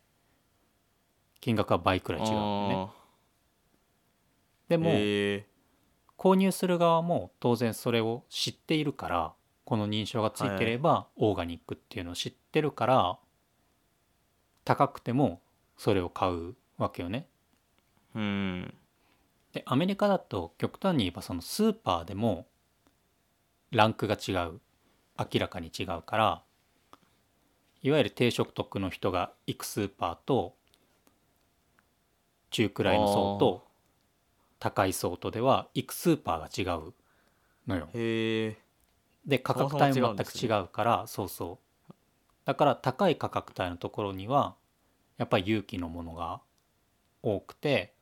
Speaker 1: 金額は倍くら
Speaker 2: う
Speaker 1: い違うのね。
Speaker 2: あ
Speaker 1: でも、
Speaker 2: ーへ
Speaker 1: 購入する側も当然それを知っているからこの認証がついてればオーガニックっていうのを知ってるから高くてもそれを買うわけよね。
Speaker 2: ーうん
Speaker 1: でアメリカだと極端に言えばそのスーパーでもランクが違う。明らかに違うから。いわゆる低所得の人が行くスーパーと中くらいの層と高い層とでは行くスーパーが違うのよ。で価格帯も全く違うからそうそうだから高い価格帯のところにはやっぱり有機のものが多くて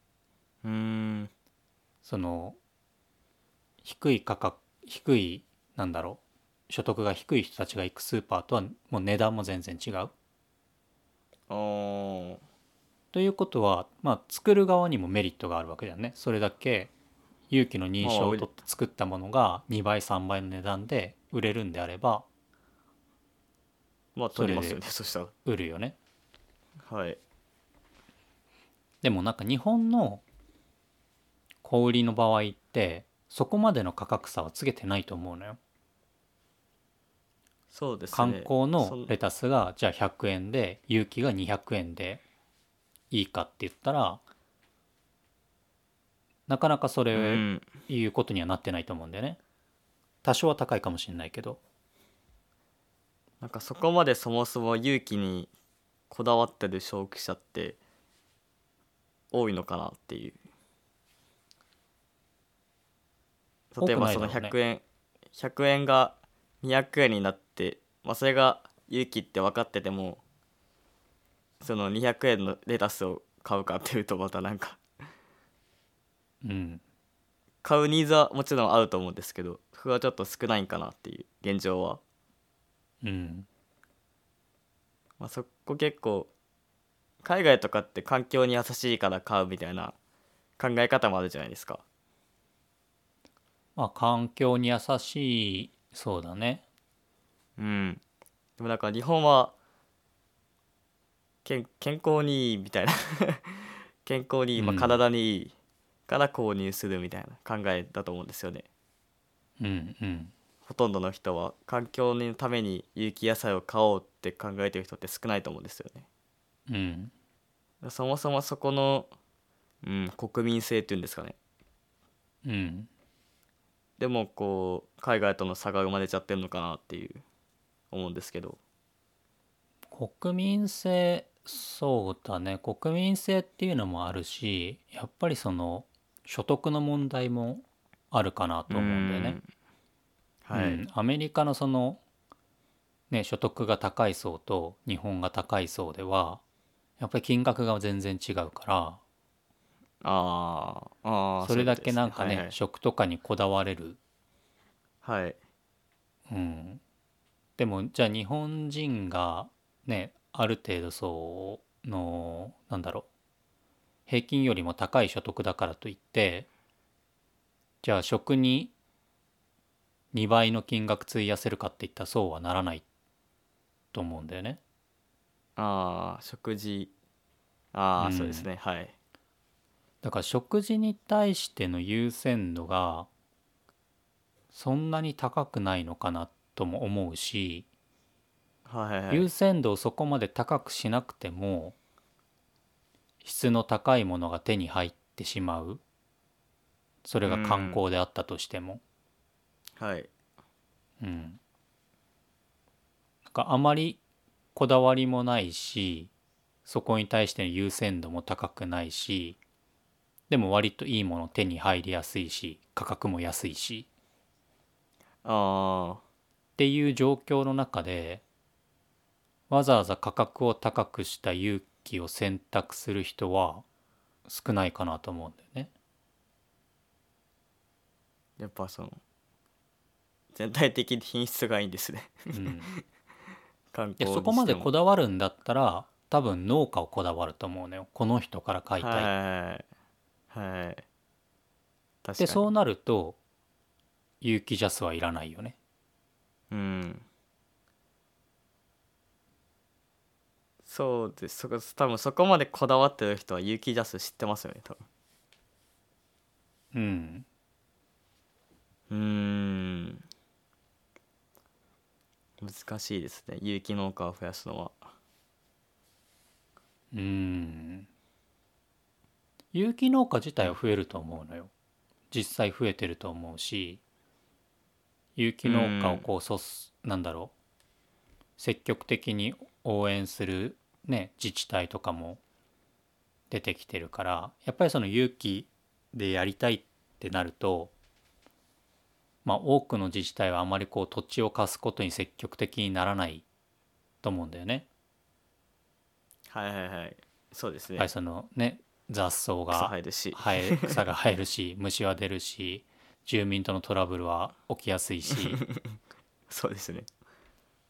Speaker 2: うーん。
Speaker 1: その低い価格低いなんだろう？所得が低い人たちが行くスーパーとはもう値段も全然違う。ということは、まあ、作る側にもメリットがあるわけだよね。それだけ勇気の認証を取って作ったものが2倍3倍の値段で売れるんであれば
Speaker 2: まあ取りますよねそしたら
Speaker 1: 売るよね。
Speaker 2: はい
Speaker 1: でもなんか日本の小売りの場合ってそこまでの価格差はつけてないと思うのよ。
Speaker 2: そうですね
Speaker 1: 観光
Speaker 2: そ
Speaker 1: の
Speaker 2: ん
Speaker 1: レタスがじゃあ100円で有機が200円でいいかって言ったらなかなかそれ
Speaker 2: うん
Speaker 1: いうことにはなってないと思うんだよね。多少は高いかもしれないけど。
Speaker 2: なんかそこまでそもそも勇気にこだわってる消費者って多いのかなっていう例えばその
Speaker 1: 多くないだろうね
Speaker 2: 100円、100円が200円になって、まあ、それが勇気って分かっててもその200円のレタスを買うかっていうとまたなんか
Speaker 1: うん。
Speaker 2: 買うニーズはもちろんあると思うんですけどそれはちょっと少ないんかなっていう現状は、
Speaker 1: うん。
Speaker 2: まあ、そこ結構海外とかって環境に優しいから買うみたいな考え方もあるじゃないですか
Speaker 1: まあ環境に優しいそうだね。
Speaker 2: うん。でもなんか日本は健健康にいいみたいな。[LAUGHS] 健康にいい、まあ、
Speaker 1: うん。
Speaker 2: 体にいいから購入するみたいな考えだと思うんですよね。
Speaker 1: うんうん。
Speaker 2: ほとんどの人は環境のために有機野菜を買おうって考えてる人って少ないと思うんですよね。
Speaker 1: うん。
Speaker 2: そもそもそこの、うん、国民性っていうんですかね。
Speaker 1: うん。
Speaker 2: でもこう海外との差が生まれちゃってるのかなっていう思うんですけど。
Speaker 1: 国民性そうだね。国民性っていうのもあるしやっぱりその所得の問題もあるかなと思うんだよね。
Speaker 2: うん。はい、
Speaker 1: うん。アメリカのその、ね、所得が高い層と日本が高い層ではやっぱり金額が全然違うから。
Speaker 2: あー。あー
Speaker 1: それだけなんかね
Speaker 2: そうい。
Speaker 1: 食とかにこだわれる、
Speaker 2: はい。
Speaker 1: うん、でもじゃあ日本人がねある程度そうのなんだろう平均よりも高い所得だからといってじゃあ食に2倍の金額費やせるかっていったらそうはならないと思うんだよね。
Speaker 2: ああ食事。ああ、
Speaker 1: うん
Speaker 2: そうですね。はい。
Speaker 1: だから食事に対しての優先度がそんなに高くないのかなとも思うし、
Speaker 2: はいはいはい。
Speaker 1: 優先度をそこまで高くしなくても質の高いものが手に入ってしまう。それが観光であったとしても。
Speaker 2: はい。
Speaker 1: うん、なんかあまりこだわりもないしそこに対しての優先度も高くないしでも割といいもの手に入りやすいし価格も安いし。
Speaker 2: あ
Speaker 1: っていう状況の中でわざわざ価格を高くした勇気を選択する人は少ないかなと思うんだよね。
Speaker 2: あやっぱその全体的に品質がいいんですね。
Speaker 1: うん、[LAUGHS]
Speaker 2: 観
Speaker 1: で
Speaker 2: 光
Speaker 1: そこまでこ
Speaker 2: だ
Speaker 1: だわるんだったら多分農家をこだわると思うのよ。この人から買いたい。
Speaker 2: はい。はい。
Speaker 1: でそうなると有機ジャスはいらないよね。
Speaker 2: うん。そうです。そこ多分そこまでこだわってる人は有機ジャス知ってますよね多分。
Speaker 1: うん。
Speaker 2: うん。難しいですね。有機農家を増やすのは。
Speaker 1: うん。有機農家自体は増えると思うのよ。実際増えてると思うし。有機農家をこうそすなんだろう。積極的に応援するね自治体とかも出てきてるからやっぱりその有機でやりたいってなるとまあ多くの自治体はあまりこう土地を貸すことに積極的にならないと思うんだよね。
Speaker 2: はいはいはい。そうですね。
Speaker 1: やっぱりそのね雑草
Speaker 2: 草
Speaker 1: が
Speaker 2: 生えるし。
Speaker 1: 生え草が生えるし虫は出るし住民とのトラブルは起きやすいし。[LAUGHS]
Speaker 2: そうですね。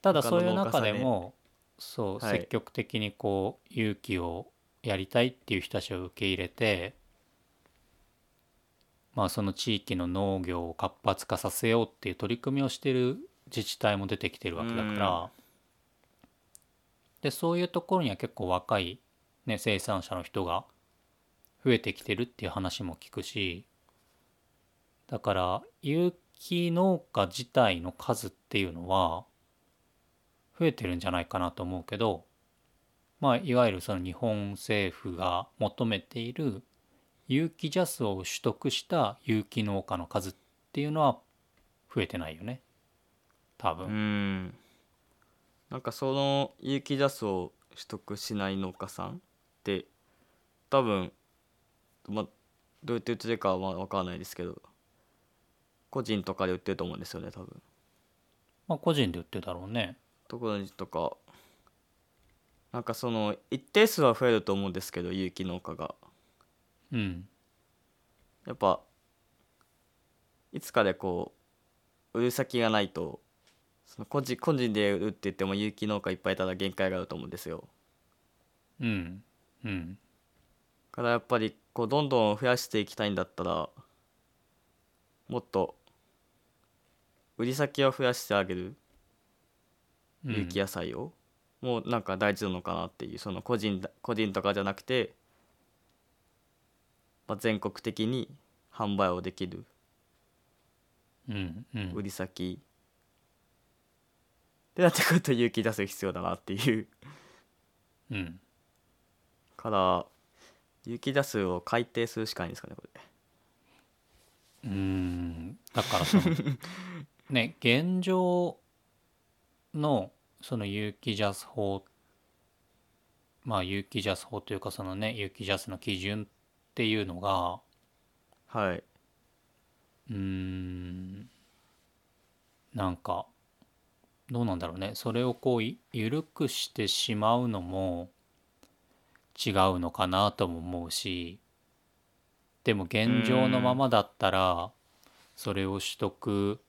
Speaker 1: ただそういう中でもそう
Speaker 2: はい。
Speaker 1: 積極的にこう勇気をやりたいっていう人たちを受け入れてまあその地域の農業を活発化させようっていう取り組みをしてる自治体も出てきてるわけだから。でそういうところには結構若い、ね、生産者の人が増えてきてるっていう話も聞くしだから有機農家自体の数っていうのは増えてるんじゃないかなと思うけどまあいわゆるその日本政府が求めている有機ジャスを取得した有機農家の数っていうのは増えてないよね多
Speaker 2: う
Speaker 1: 分。
Speaker 2: んなんかその有機ジャスを取得しない農家さんって多分まあどうやって売ってるかは分からないですけど個人とかで売ってると思うんですよね多分
Speaker 1: まあ個人で売ってるだろうね。
Speaker 2: ところにとかなんかその一定数は増えると思うんですけど有機農家が
Speaker 1: うん。
Speaker 2: やっぱいつかでこう売る先がないとその個人個人で売るって言っても有機農家いっぱいいたら限界があると思うんですよ
Speaker 1: うん。うん。
Speaker 2: だからやっぱりこうどんどん増やしていきたいんだったらもっと売り先を増やしてあげる
Speaker 1: うん。
Speaker 2: 有機野菜を、もうなんか大事なのかなっていうその個人だ個人とかじゃなくて、まあ、全国的に販売をできる
Speaker 1: うん。うん。
Speaker 2: 売り先。でなってくると勇気出す必要だなっていう。
Speaker 1: うん。
Speaker 2: から勇気出すを改定するしかないんですかねこれ。
Speaker 1: うーん。だからその [LAUGHS] ね現状のその有機ジャス法まあ有機ジャス法というかそのね有機ジャスの基準っていうのが
Speaker 2: はい。う
Speaker 1: ーんなんかどうなんだろうね。それをこうい緩くしてしまうのも違うのかなとも思うしでも現状のままだったらそれを取得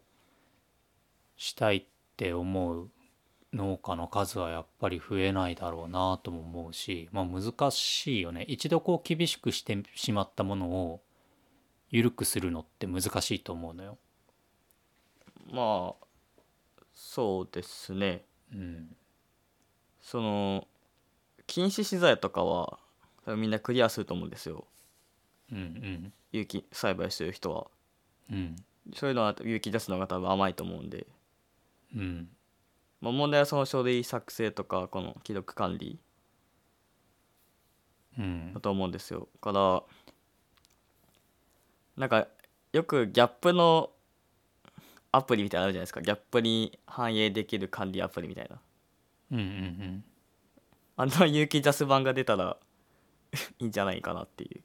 Speaker 1: したいって思う農家の数はやっぱり増えないだろうなとも思うしまあ難しいよね。一度こう厳しくしてしまったものを緩くするのって難しいと思うのよ。
Speaker 2: まあそうですね。
Speaker 1: うん、
Speaker 2: その禁止資材とかは多分みんなクリアすると思うんですよ。
Speaker 1: うんうん。
Speaker 2: 有機栽培してる人は。
Speaker 1: うん。
Speaker 2: そういうのは有機出すのが多分甘いと思うんで、
Speaker 1: うん。
Speaker 2: まあ、問題はその書類作成とかこの記録管理。
Speaker 1: うん。
Speaker 2: だと思うんですよ。からなんかよくギャップのアプリみたいなのあるじゃないですか。ギャップに反映できる管理アプリみたいな。
Speaker 1: うんうん。
Speaker 2: あの有機ジャス版が出たら [LAUGHS] いいんじゃないかなっていう。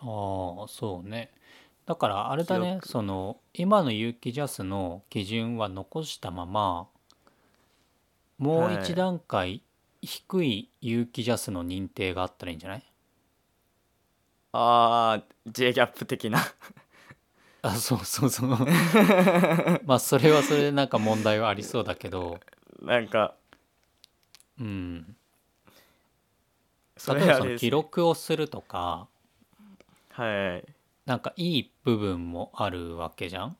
Speaker 1: ああそうねだからあれだねその今の有機ジャスの基準は残したままもう
Speaker 2: はい
Speaker 1: 一段階低い有機ジャスの認定があったらいいんじゃない？
Speaker 2: あー J ギャップ的な。[LAUGHS]
Speaker 1: あそうそうそう。[LAUGHS] まあそれはそれでなんか問題はありそうだけど。
Speaker 2: なんか。
Speaker 1: うん。
Speaker 2: そ
Speaker 1: 例えばその記録をするとか。
Speaker 2: はい
Speaker 1: なんかいい部分もあるわけじゃん？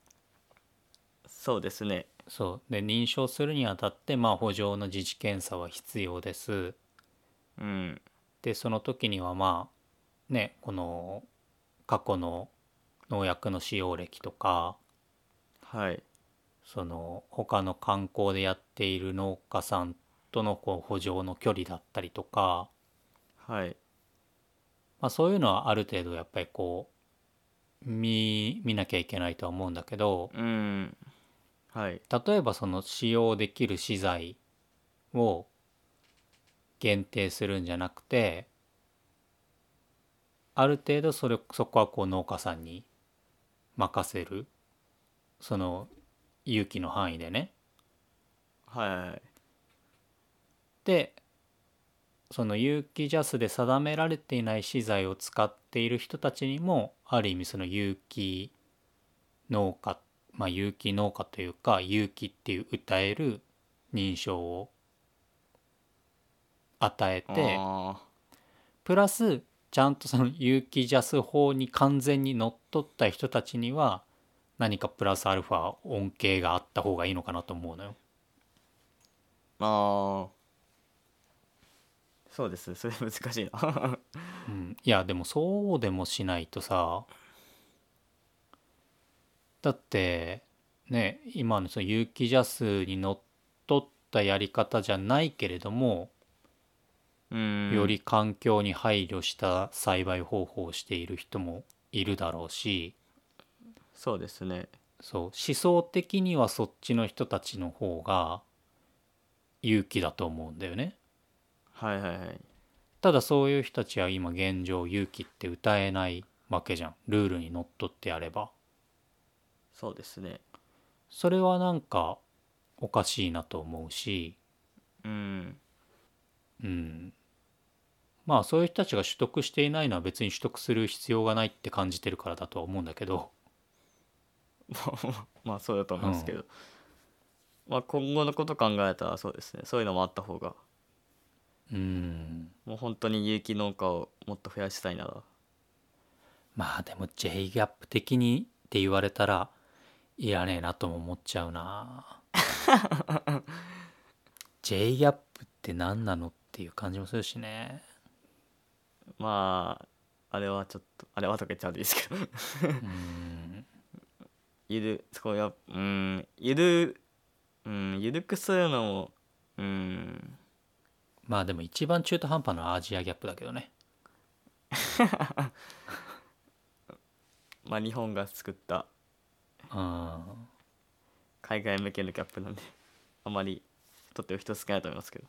Speaker 2: そうですね。
Speaker 1: そう。で認証するにあたってまあ補助の自治検査は必要です。
Speaker 2: うん。
Speaker 1: でその時にはまあねこの過去の農薬の使用歴とか
Speaker 2: はい。
Speaker 1: その他の観光でやっている農家さんとのこう補助の距離だったりとか、
Speaker 2: はい。
Speaker 1: まあ、そういうのはある程度やっぱりこう見見なきゃいけないとは思うんだけど
Speaker 2: うん。はい。
Speaker 1: 例えばその使用できる資材を限定するんじゃなくてある程度それそこはこう農家さんに任せる。その有機の範囲でね。
Speaker 2: はいはい。
Speaker 1: でその有機ジャスで定められていない資材を使っている人たちにもある意味その有機農家まあ有機農家というか有機っていう歌える認証を与えてプラスちゃんとその有機ジャス法に完全にのっとった人たちには何かプラスアルファ恩恵があった方がいいのかなと思うのよ。
Speaker 2: ーあそうです。ねそれ難しいな。
Speaker 1: うん、いやでもそうでもしないとさだってね今のその有機ジャスにのっとったやり方じゃないけれども、
Speaker 2: うん。
Speaker 1: より環境に配慮した栽培方法をしている人もいるだろうし
Speaker 2: そうですね。
Speaker 1: そう思想的にはそっちの人たちの方が勇気だと思うんだよね。
Speaker 2: はいはいはい。
Speaker 1: ただそういう人たちは今現状勇気って歌えないわけじゃん。ルールにのっとってやれば。
Speaker 2: そうですね。
Speaker 1: それはなんかおかしいなと思うし。
Speaker 2: うん。
Speaker 1: うん。まあそういう人たちが取得していないのは別に取得する必要がないって感じてるからだとは思うんだけど。[LAUGHS]
Speaker 2: まあそうだと思いますけど、まあ今後のこと考えたらそうですね。そういうのもあった方が
Speaker 1: うん。
Speaker 2: もう本当に有機農家をもっと増やしたいなら。
Speaker 1: まあでも J ギャップ的にって言われたらいらねえなとも思っちゃうな。[LAUGHS] J ギャップって何なのっていう感じもするしね。
Speaker 2: まああれはちょっとあれはとか言っちゃうんですけど。
Speaker 1: うん。[LAUGHS]
Speaker 2: ゆるそこやうん。ゆるうん。ゆるくするのもうん
Speaker 1: まあでも一番中途半端なアジアギャップだけどね。[LAUGHS]
Speaker 2: まあ日本が作った。
Speaker 1: うん。
Speaker 2: 海外向けのギャップなんであまりとってる人少ないと思いますけど。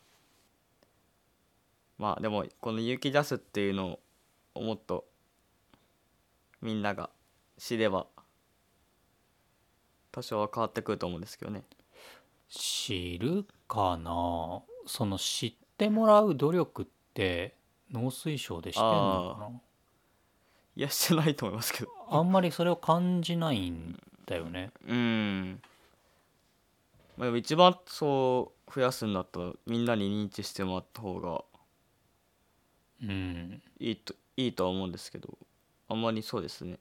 Speaker 2: まあでもこの有機ジャスっていうのをもっとみんなが知れば多少は変わってくると思うんですけどね。
Speaker 1: 知るかな？その知ってもらう努力って農水省でしてんの
Speaker 2: いやしてないと思いますけど。
Speaker 1: かなあんまりそれを感じないんだよね。
Speaker 2: うん。まあでも一番そう増やすんだったらみんなに認知してもらった方が
Speaker 1: うん。
Speaker 2: いいといいとは思うんですけどあんまりそうですね。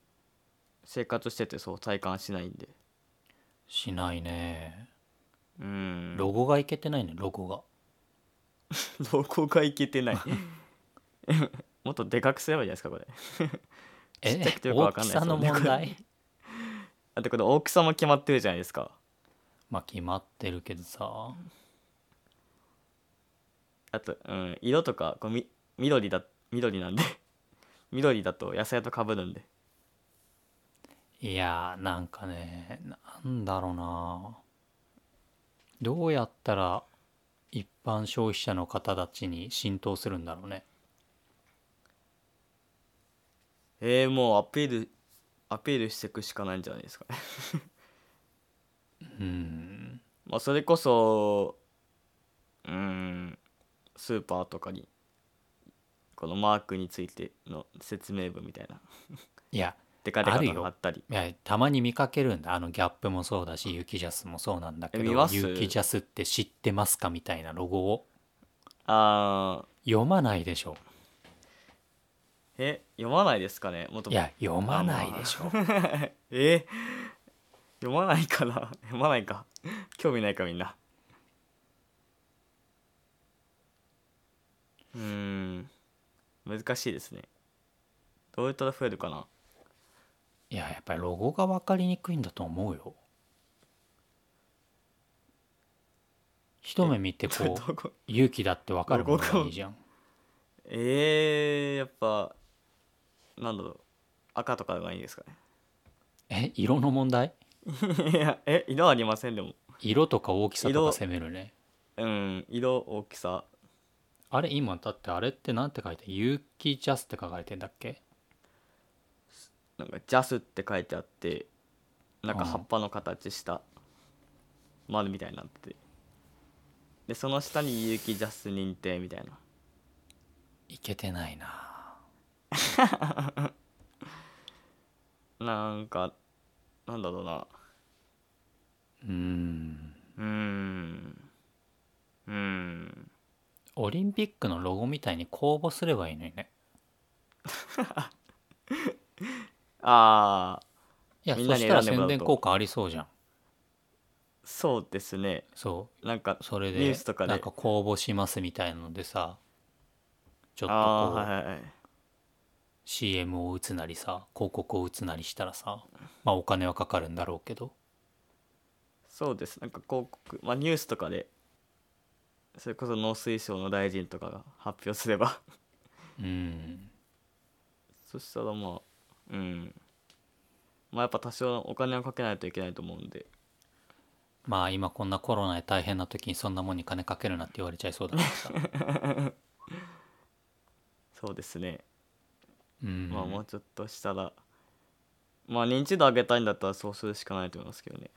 Speaker 2: 生活しててそう体感しないんで。
Speaker 1: しないね。
Speaker 2: うん。
Speaker 1: ロゴがいけてないねロゴが
Speaker 2: どこがいけてない。[LAUGHS] もっとでかくすればいいじゃないですかこれ。ちっちゃくてよくわかんないですよね
Speaker 1: 大きさの問題？
Speaker 2: だってこれ大きさも決まってるじゃないですか。
Speaker 1: まあ決まってるけどさ。
Speaker 2: あと、うん、色とかこうみ緑だ緑なんで。[LAUGHS] 緑だと野菜とかぶるんで。
Speaker 1: いやーなんかねなんだろうな。どうやったら一般消費者の方たちに浸透するんだろうね。
Speaker 2: えー、もうアピールアピールしていくしかないんじゃないですかね。
Speaker 1: うん。
Speaker 2: まあそれこそうんスーパーとかにこのマークについての説明文みたいな。[LAUGHS] い
Speaker 1: や
Speaker 2: デカデカ
Speaker 1: あるよ
Speaker 2: と貼ったり。
Speaker 1: いやたまに見かけるんだ。あのギャップもそうだしユキジャスもそうなんだけど
Speaker 2: え見ます。
Speaker 1: ユキジャスって知ってますかみたいなロゴを。
Speaker 2: あー。
Speaker 1: 読まないでしょ。
Speaker 2: え読まないですかね？もっと。
Speaker 1: いや読まないでしょ。[LAUGHS]
Speaker 2: え？読まないかな？[LAUGHS] 読まないか。興味ないかみんな。うーん。難しいですね。どうやったら増えるかな？い
Speaker 1: ややっぱりロゴが分かりにくいんだと思うよ。一目見てこう [LAUGHS] 勇気だって分かるものがいいじゃん。
Speaker 2: えー、やっぱなんだろう。赤とかがいいんですか
Speaker 1: え色の問題？
Speaker 2: ねいやえ色ありませんでも。
Speaker 1: 色とか大きさと
Speaker 2: 色
Speaker 1: か攻めるね。
Speaker 2: うん色大きさ。
Speaker 1: あれ今だってあれってなんて書いて有機ジャスって書かれてんだっけ？
Speaker 2: なんか「ジャス」って書いてあってなんか
Speaker 1: うん。
Speaker 2: 葉っぱの形した丸みたいになってて。でその下に有機ジャス認定みたいな。い
Speaker 1: けてないな。[LAUGHS]
Speaker 2: なんかなんだろうな。
Speaker 1: うーん。
Speaker 2: うーん。うーん。
Speaker 1: オリンピックのロゴみたいに公募すればいいのにね [LAUGHS]
Speaker 2: ああ
Speaker 1: いや
Speaker 2: みんなに
Speaker 1: そしたら宣
Speaker 2: 選んでもらうと。
Speaker 1: 伝効果ありそうじゃん。
Speaker 2: そうですね。
Speaker 1: そ
Speaker 2: なんか
Speaker 1: うそれで
Speaker 2: ニュースとかで。
Speaker 1: なんか公募しますみたいなのでさちょっと
Speaker 2: ああ
Speaker 1: こう、
Speaker 2: はいはいはい。
Speaker 1: CM を打つなりさ広告を打つなりしたらさまあお金はかかるんだろうけど。
Speaker 2: そうです。なんか広告まあニュースとかでそれこそ農水省の大臣とかが発表すれば。
Speaker 1: うん。
Speaker 2: そしたらまあうん。まあやっぱ多少お金をかけないといけないと思うんで。
Speaker 1: まあ今こんなコロナで大変な時にそんなもんに金かけるなって言われちゃいそうだからさ
Speaker 2: そうですね、
Speaker 1: うん。
Speaker 2: まあもうちょっとしたら。まあ認知度上げたいんだったらそうするしかないと思いますけどね。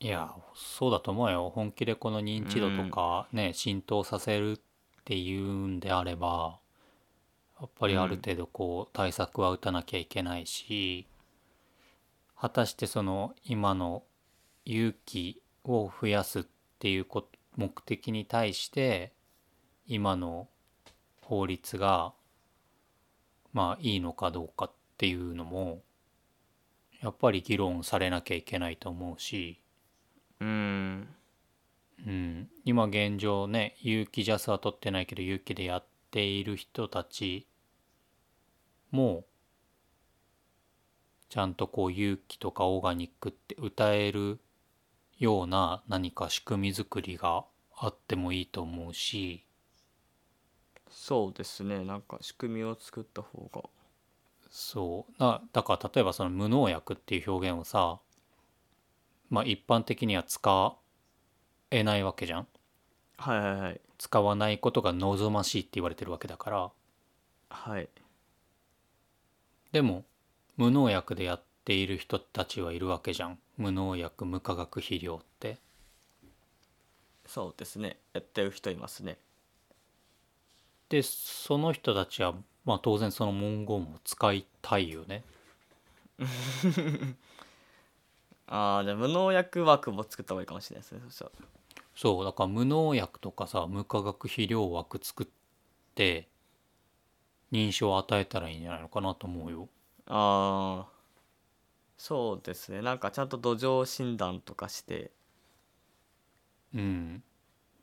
Speaker 1: いやそうだと思うよ。本気でこの認知度とかね、浸透させるっていうんであればやっぱりある程度こう対策は打たなきゃいけないし、果たしてその今の勇気を増やすっていうこ目的に対して今の法律がまあいいのかどうかっていうのもやっぱり議論されなきゃいけないと思うし、
Speaker 2: うん。
Speaker 1: うん、今現状ね有機ジャスは取ってないけど有機でやっている人たちもちゃんとこう有機とかオーガニックって歌えるような何か仕組み作りがあってもいいと思うし。
Speaker 2: そうですね。なんか仕組みを作った方が。
Speaker 1: そう。だだから例えばその無農薬っていう表現をさまあ一般的には使えないわけじゃん。
Speaker 2: はいはいはい。
Speaker 1: 使わないことが望ましいって言われてるわけだから。
Speaker 2: はい
Speaker 1: でも無農薬でやっている人たちはいるわけじゃん。無農薬無化学肥料って。
Speaker 2: そうですね。やってる人いますね。
Speaker 1: でその人たちはまあ当然その文言も使いたいよね。[LAUGHS]
Speaker 2: ああじゃあ無農薬枠も作った方がいいかもしれないですねそしたら。
Speaker 1: そうだから無農薬とかさ無化学肥料枠作って認証を与えたらいいんじゃないのかなと思うよ。
Speaker 2: ああそうですね。なんかちゃんと土壌診断とかして。
Speaker 1: うん。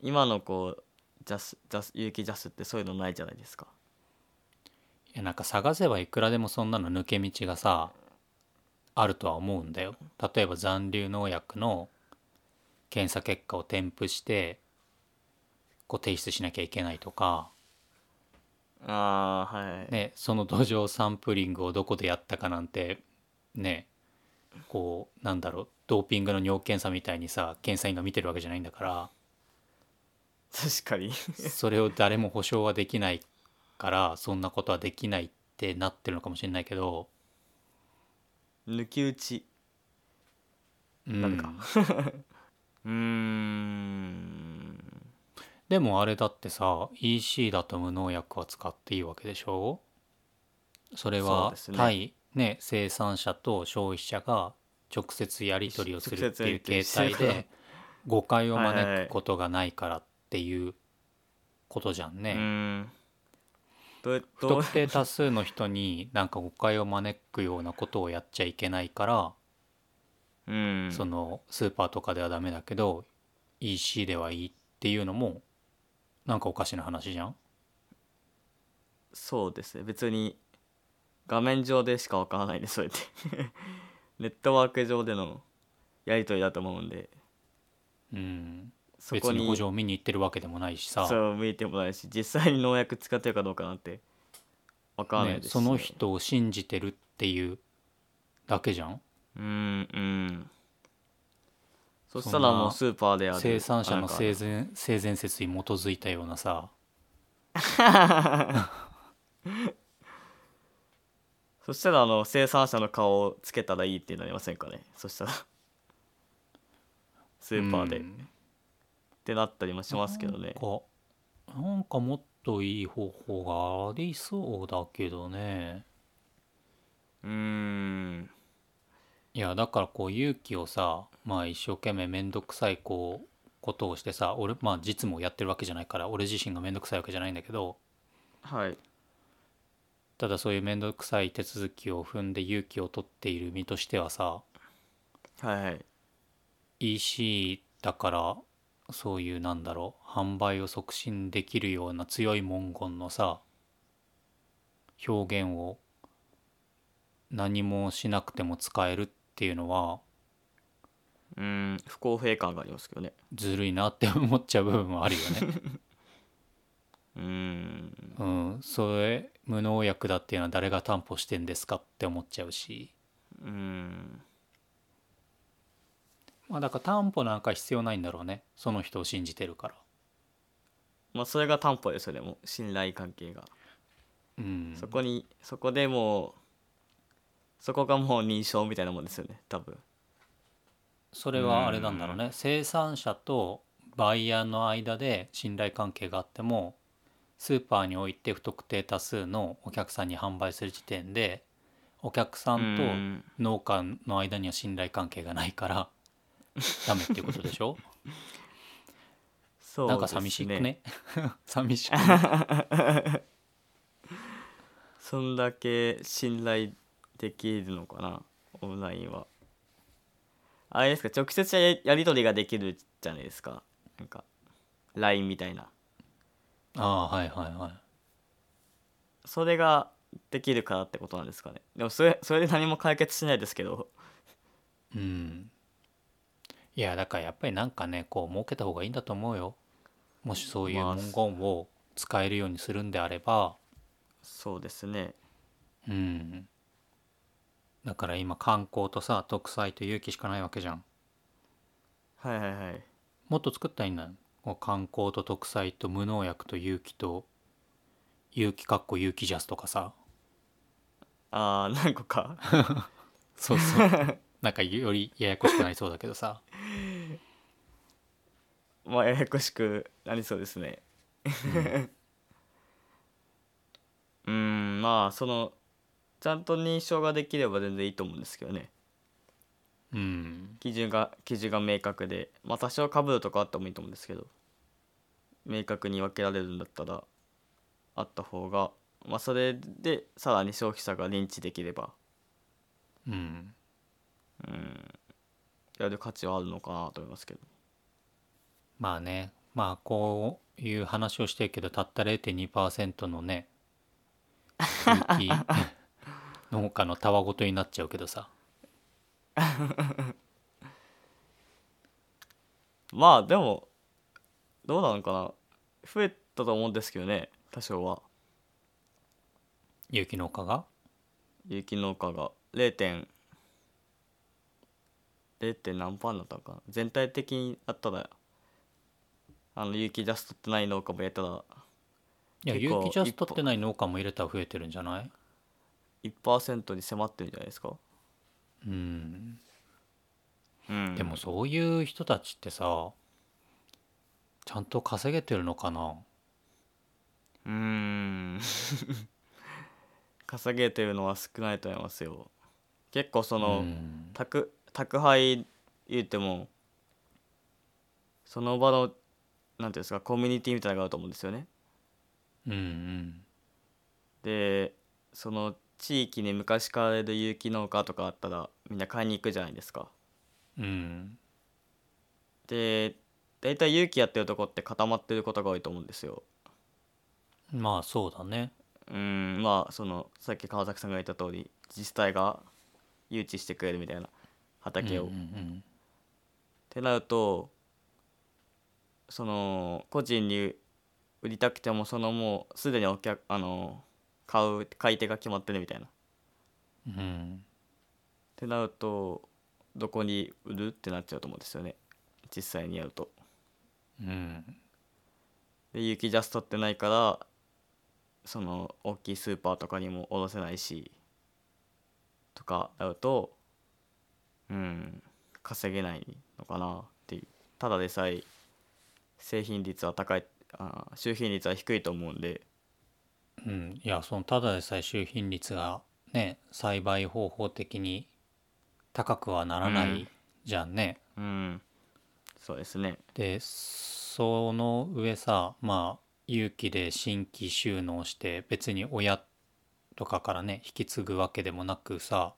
Speaker 2: 今のこうジャスジャス有機ジャスってそういうのないじゃないですか。
Speaker 1: いやなんか探せばいくらでもそんなの抜け道がさあるとは思うんだよ。例えば残留農薬の検査結果を添付してこう提出しなきゃいけないとか、
Speaker 2: ああはい、
Speaker 1: ね、その土壌サンプリングをどこでやったかなんてねこうなんだろうドーピングの尿検査みたいにさ検査員が見てるわけじゃないんだから。
Speaker 2: 確かに。
Speaker 1: それを誰も保証はできないからそんなことはできないってなってるのかもしれないけど、
Speaker 2: 抜き打ち。
Speaker 1: うん。
Speaker 2: ダメか。[LAUGHS] うーん
Speaker 1: でもあれだってさ EC だと無農薬は使っていいわけでしょ？それは
Speaker 2: ですね。
Speaker 1: 対ね生産者と消費者が直接やり取りをするっていう形態で誤解を招くことがないからっていうことじゃん
Speaker 2: う
Speaker 1: ね。不特定多数の人になんか誤解を招くようなことをやっちゃいけないから、
Speaker 2: うん。
Speaker 1: そのスーパーとかではダメだけど EC ではいいっていうのもなんかおかしな話じゃん？
Speaker 2: そうですね。別に画面上でしかわからないでそれって。[LAUGHS] ネットワーク上でのやり取りだと思うんで。
Speaker 1: うん。
Speaker 2: そこに
Speaker 1: 別に補助を見に行ってるわけでもないしさ、
Speaker 2: そう見てもないし実際に農薬使ってるかどうかなんてわからない
Speaker 1: ね、
Speaker 2: ですし。
Speaker 1: その人を信じてるっていうだけじゃん？
Speaker 2: うんうんそしたらもうスーパーである。
Speaker 1: 生産者の性善性善説に基づいたようなさ。[LAUGHS]
Speaker 2: そしたらあの生産者の顔をつけたらいいってなりませんかね？そしたら。スーパーで、っ
Speaker 1: うん。
Speaker 2: てなったりもしますけどね。
Speaker 1: なんかなんかもっといい方法がありそうだけどね。
Speaker 2: うーん。
Speaker 1: いやだからこう勇気をさまあ一生懸命めんどくさいこうことをしてさ俺まあ実務をやってるわけじゃないから俺自身がめんどくさいわけじゃないんだけど。
Speaker 2: はい。
Speaker 1: ただそういうめんどくさい手続きを踏んで勇気を取っている身としてはさ
Speaker 2: はいはい。
Speaker 1: EC だからそういうなんだろう販売を促進できるような強い文言のさ表現を何もしなくても使えるっていうのは
Speaker 2: うーん不公平感がありますけどね。
Speaker 1: ずるいなって思っちゃう部分はあるよね。[LAUGHS]
Speaker 2: うーん。
Speaker 1: うん、それ無農薬だっていうのは誰が担保してんですかって思っちゃうし、
Speaker 2: うーん。
Speaker 1: まあ、だから担保なんか必要ないんだろうね。その人を信じてるから。
Speaker 2: まあそれが担保ですよねもう信頼関係が、
Speaker 1: うん、
Speaker 2: そこにそこでもうそこがもう認証みたいなもんですよね多分
Speaker 1: それはあれなんだろうね。生産者とバイヤーの間で信頼関係があってもスーパーにおいて不特定多数のお客さんに販売する時点でお客さんと
Speaker 2: うん。
Speaker 1: 農家の間には信頼関係がないからダメっていうことでしょ？[LAUGHS]
Speaker 2: そう
Speaker 1: なんか寂しくね？[LAUGHS] 寂しくね？[LAUGHS]
Speaker 2: そんだけ信頼できるのかな？オンラインはあれですか？直接やり取りができるじゃないですか。なんか LINE みたいな。
Speaker 1: ああはいはいはい。
Speaker 2: それができるからってことなんですかね？でもそれそれで何も解決しないですけど。
Speaker 1: うん。いやだからやっぱりなんかねこう設けた方がいいんだと思うよ。もしそういう
Speaker 2: まあ
Speaker 1: 文言を使えるようにするんであれば。
Speaker 2: そうですね。
Speaker 1: うんだから今観光とさ特裁と勇気しかないわけじゃん。
Speaker 2: はいはいはい。
Speaker 1: もっと作ったらいいんだよ。観光と特裁と無農薬と勇気と勇気かっこ勇気ジャスとかさ。
Speaker 2: ああ何個か [LAUGHS]
Speaker 1: そうそう。なんかよりややこしくなりそうだけどさ。
Speaker 2: まあややこしくなりそうですね。うーん [LAUGHS] まあそのちゃんと認証ができれば全然いいと思うんですけどね。
Speaker 1: うん。
Speaker 2: 基準が基準が明確でまあ多少かぶるとかあってもいいと思うんですけど。明確に分けられるんだったらあった方がまあそれでさらに消費者が認知できれば。
Speaker 1: うん。
Speaker 2: やる価値はあるのかなと思いますけど。
Speaker 1: まあね。まあこういう話をしてるけどたった0.2%のね [LAUGHS] 農家のたわごとになっちゃうけどさ。[LAUGHS]
Speaker 2: まあでもどうなのかな。増えたと思うんですけどね多少は。
Speaker 1: 有機農家が？
Speaker 2: 有機農家が。0. 点 0. 点何パーになったのかな。全体的にあったらあの有機ジャストってない農家もやったら
Speaker 1: いや有機ジャストってない農家も入れたら増えてるんじゃない？
Speaker 2: 1%に迫ってるんじゃないですか？
Speaker 1: うん。
Speaker 2: うん。
Speaker 1: でもそういう人たちってさちゃんと稼げてるのかな？
Speaker 2: うーん。[LAUGHS] 稼げてるのは少ないと思いますよ。結構その、
Speaker 1: うん。
Speaker 2: 宅宅配言うてもその場のなんていうんですかコミュニティみたいなのがあると思うんですよね。
Speaker 1: うんうん。
Speaker 2: でその地域に昔からいる有機農家とかあったらみんな買いに行くじゃないですか。
Speaker 1: うん。
Speaker 2: で大体有機やってるとこって固まってることが多いと思うんですよ。
Speaker 1: まあそうだね。
Speaker 2: うん。まあそのさっき川崎さんが言った通り自治体が誘致してくれるみたいな畑を、
Speaker 1: うんうん。
Speaker 2: ってなるとその個人に売りたくてもそのもうすでにお客あの買う買い手が決まってるみたいな。っ
Speaker 1: うん。うん
Speaker 2: てなるとどこに売る？ってなっちゃうと思うんですよね。実際にやると。
Speaker 1: うん。
Speaker 2: で有機ジャストってないからその大きいスーパーとかにも卸せないしとかなるとうん稼げないのかなっていう。ただでさえ製品率は高いあ収品率は低いと思うんで
Speaker 1: うん、いやそのただでさえ収品率がね栽培方法的に高くはならないじゃんね。
Speaker 2: うん。そうですね。
Speaker 1: でその上さまあ有機で新規収納して別に親とかからね引き継ぐわけでもなくさ、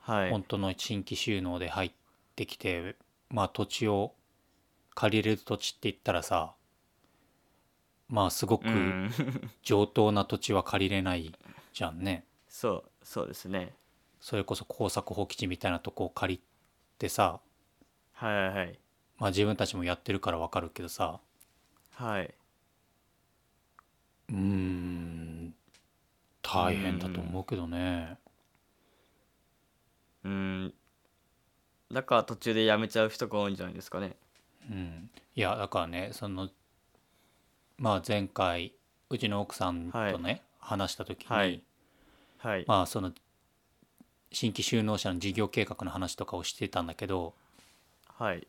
Speaker 2: はい。
Speaker 1: 本当の新規収納で入ってきてまあ土地を借りれる土地って言ったらさまあすごく
Speaker 2: うん。[LAUGHS]
Speaker 1: 上等な土地は借りれないじゃんね。
Speaker 2: そうそうですね。
Speaker 1: それこそ耕作放棄地みたいなとこを借りてさ
Speaker 2: はいはいはい。
Speaker 1: まあ自分たちもやってるからわかるけどさ。
Speaker 2: はい、
Speaker 1: うーん大変だと思うけどね。
Speaker 2: うん。だから途中でやめちゃう人が多いんじゃないですかね。
Speaker 1: うん、いやだからねそのまあ前回うちの奥さんとね、話した時に、
Speaker 2: はい。はい。
Speaker 1: まあその新規就農者の事業計画の話とかをしてたんだけど
Speaker 2: はい。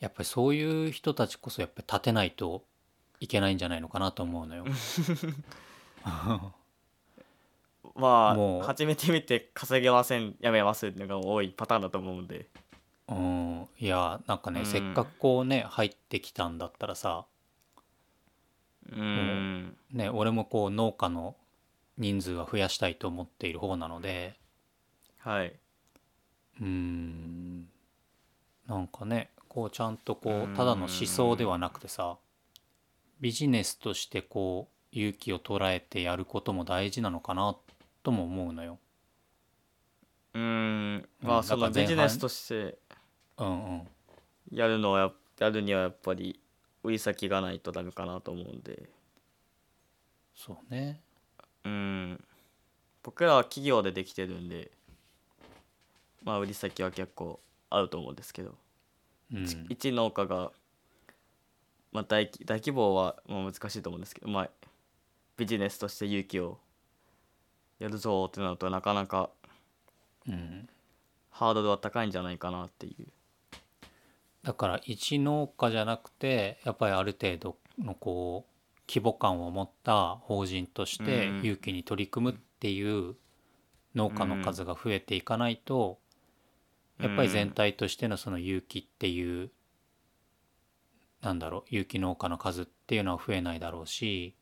Speaker 1: やっぱりそういう人たちこそやっぱり立てないといけないんじゃないのかなと思うのよ。[LAUGHS]
Speaker 2: ま
Speaker 1: もう
Speaker 2: あ始めてみて稼げませんやめますっていうのが多いパターンだと思うんで。
Speaker 1: うん、いやなんかね、
Speaker 2: うん。
Speaker 1: せっかくこうね入ってきたんだったらさ、
Speaker 2: うん。
Speaker 1: ね、俺もこう農家の人数は増やしたいと思っている方なので。
Speaker 2: はい、
Speaker 1: うーん。なんかねこうちゃんとこ
Speaker 2: う
Speaker 1: うん。ただの思想ではなくてさビジネスとしてこう勇気を捉えてやることも大事なのかなとも思うのよ。
Speaker 2: うん。ま
Speaker 1: うん
Speaker 2: あそのビジネスとして
Speaker 1: うんうん。
Speaker 2: やるのはややるにはやっぱり売り先がないとダメかなと思うんで。
Speaker 1: そうね。
Speaker 2: うん。僕らは企業でできてるんでまあ売り先は結構あると思うんですけど、
Speaker 1: うん、
Speaker 2: 一農家が、まあ、大規大規模はまあ難しいと思うんですけど、まあ、ビジネスとして勇気をやるぞってなるとなかなか
Speaker 1: うん、
Speaker 2: ハードルは高いんじゃないかなっていう
Speaker 1: だから一農家じゃなくてやっぱりある程度のこう規模感を持った法人として
Speaker 2: うん
Speaker 1: 勇気に取り組むっていう農家の数が増えていかないと、やっぱり全体としてのその勇気っていう、なんだろう有機農家の数っていうのは増えないだろうし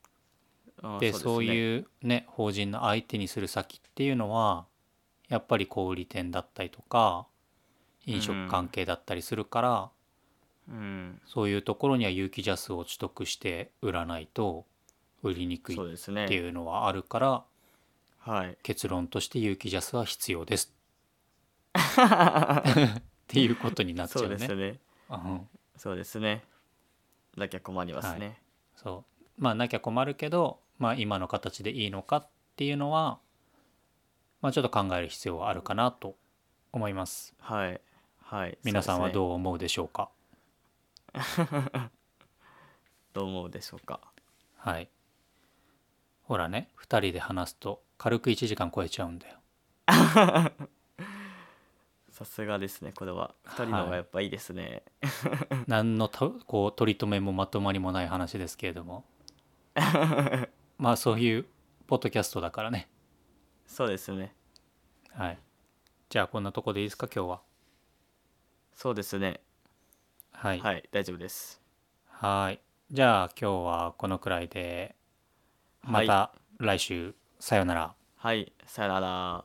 Speaker 1: でそう
Speaker 2: う
Speaker 1: いうね法人の相手にする先っていうのはやっぱり小売店だったりとか飲食関係だったりするから、
Speaker 2: うん。
Speaker 1: そういうところには有機ジャスを取得して売らないと売りにくいっていうのはあるから
Speaker 2: はい。
Speaker 1: 結論として有機ジャスは必要です。[LAUGHS] っていうことになっちゃ
Speaker 2: そうう
Speaker 1: ね。
Speaker 2: ですね。
Speaker 1: うん。
Speaker 2: そうですね。なきゃ困りますね、
Speaker 1: そう。まあなきゃ困るけど、まあ、今の形でいいのかっていうのは、まあ、ちょっと考える必要はあるかなと思います。
Speaker 2: はい。はい。
Speaker 1: 皆さんは
Speaker 2: う
Speaker 1: どう思うでしょうか？[LAUGHS]
Speaker 2: どう思うでしょうか？
Speaker 1: はい。ほらね2人で話すと軽く1時間超えちゃうんだよ。[LAUGHS]
Speaker 2: さすがですねこれは。2人の方がやっぱいいですね、
Speaker 1: 何のとこう取り留めもまとまりもない話ですけれども。[LAUGHS] まあそういうポッドキャストだからね。
Speaker 2: そうですね。
Speaker 1: はい。じゃあこんなとこでいいですか今日は。
Speaker 2: そうですね
Speaker 1: はい。
Speaker 2: はい大丈夫です。
Speaker 1: はい。じゃあ今日はこのくらいでま
Speaker 2: はい。
Speaker 1: た来週。さよなら。
Speaker 2: はいさよなら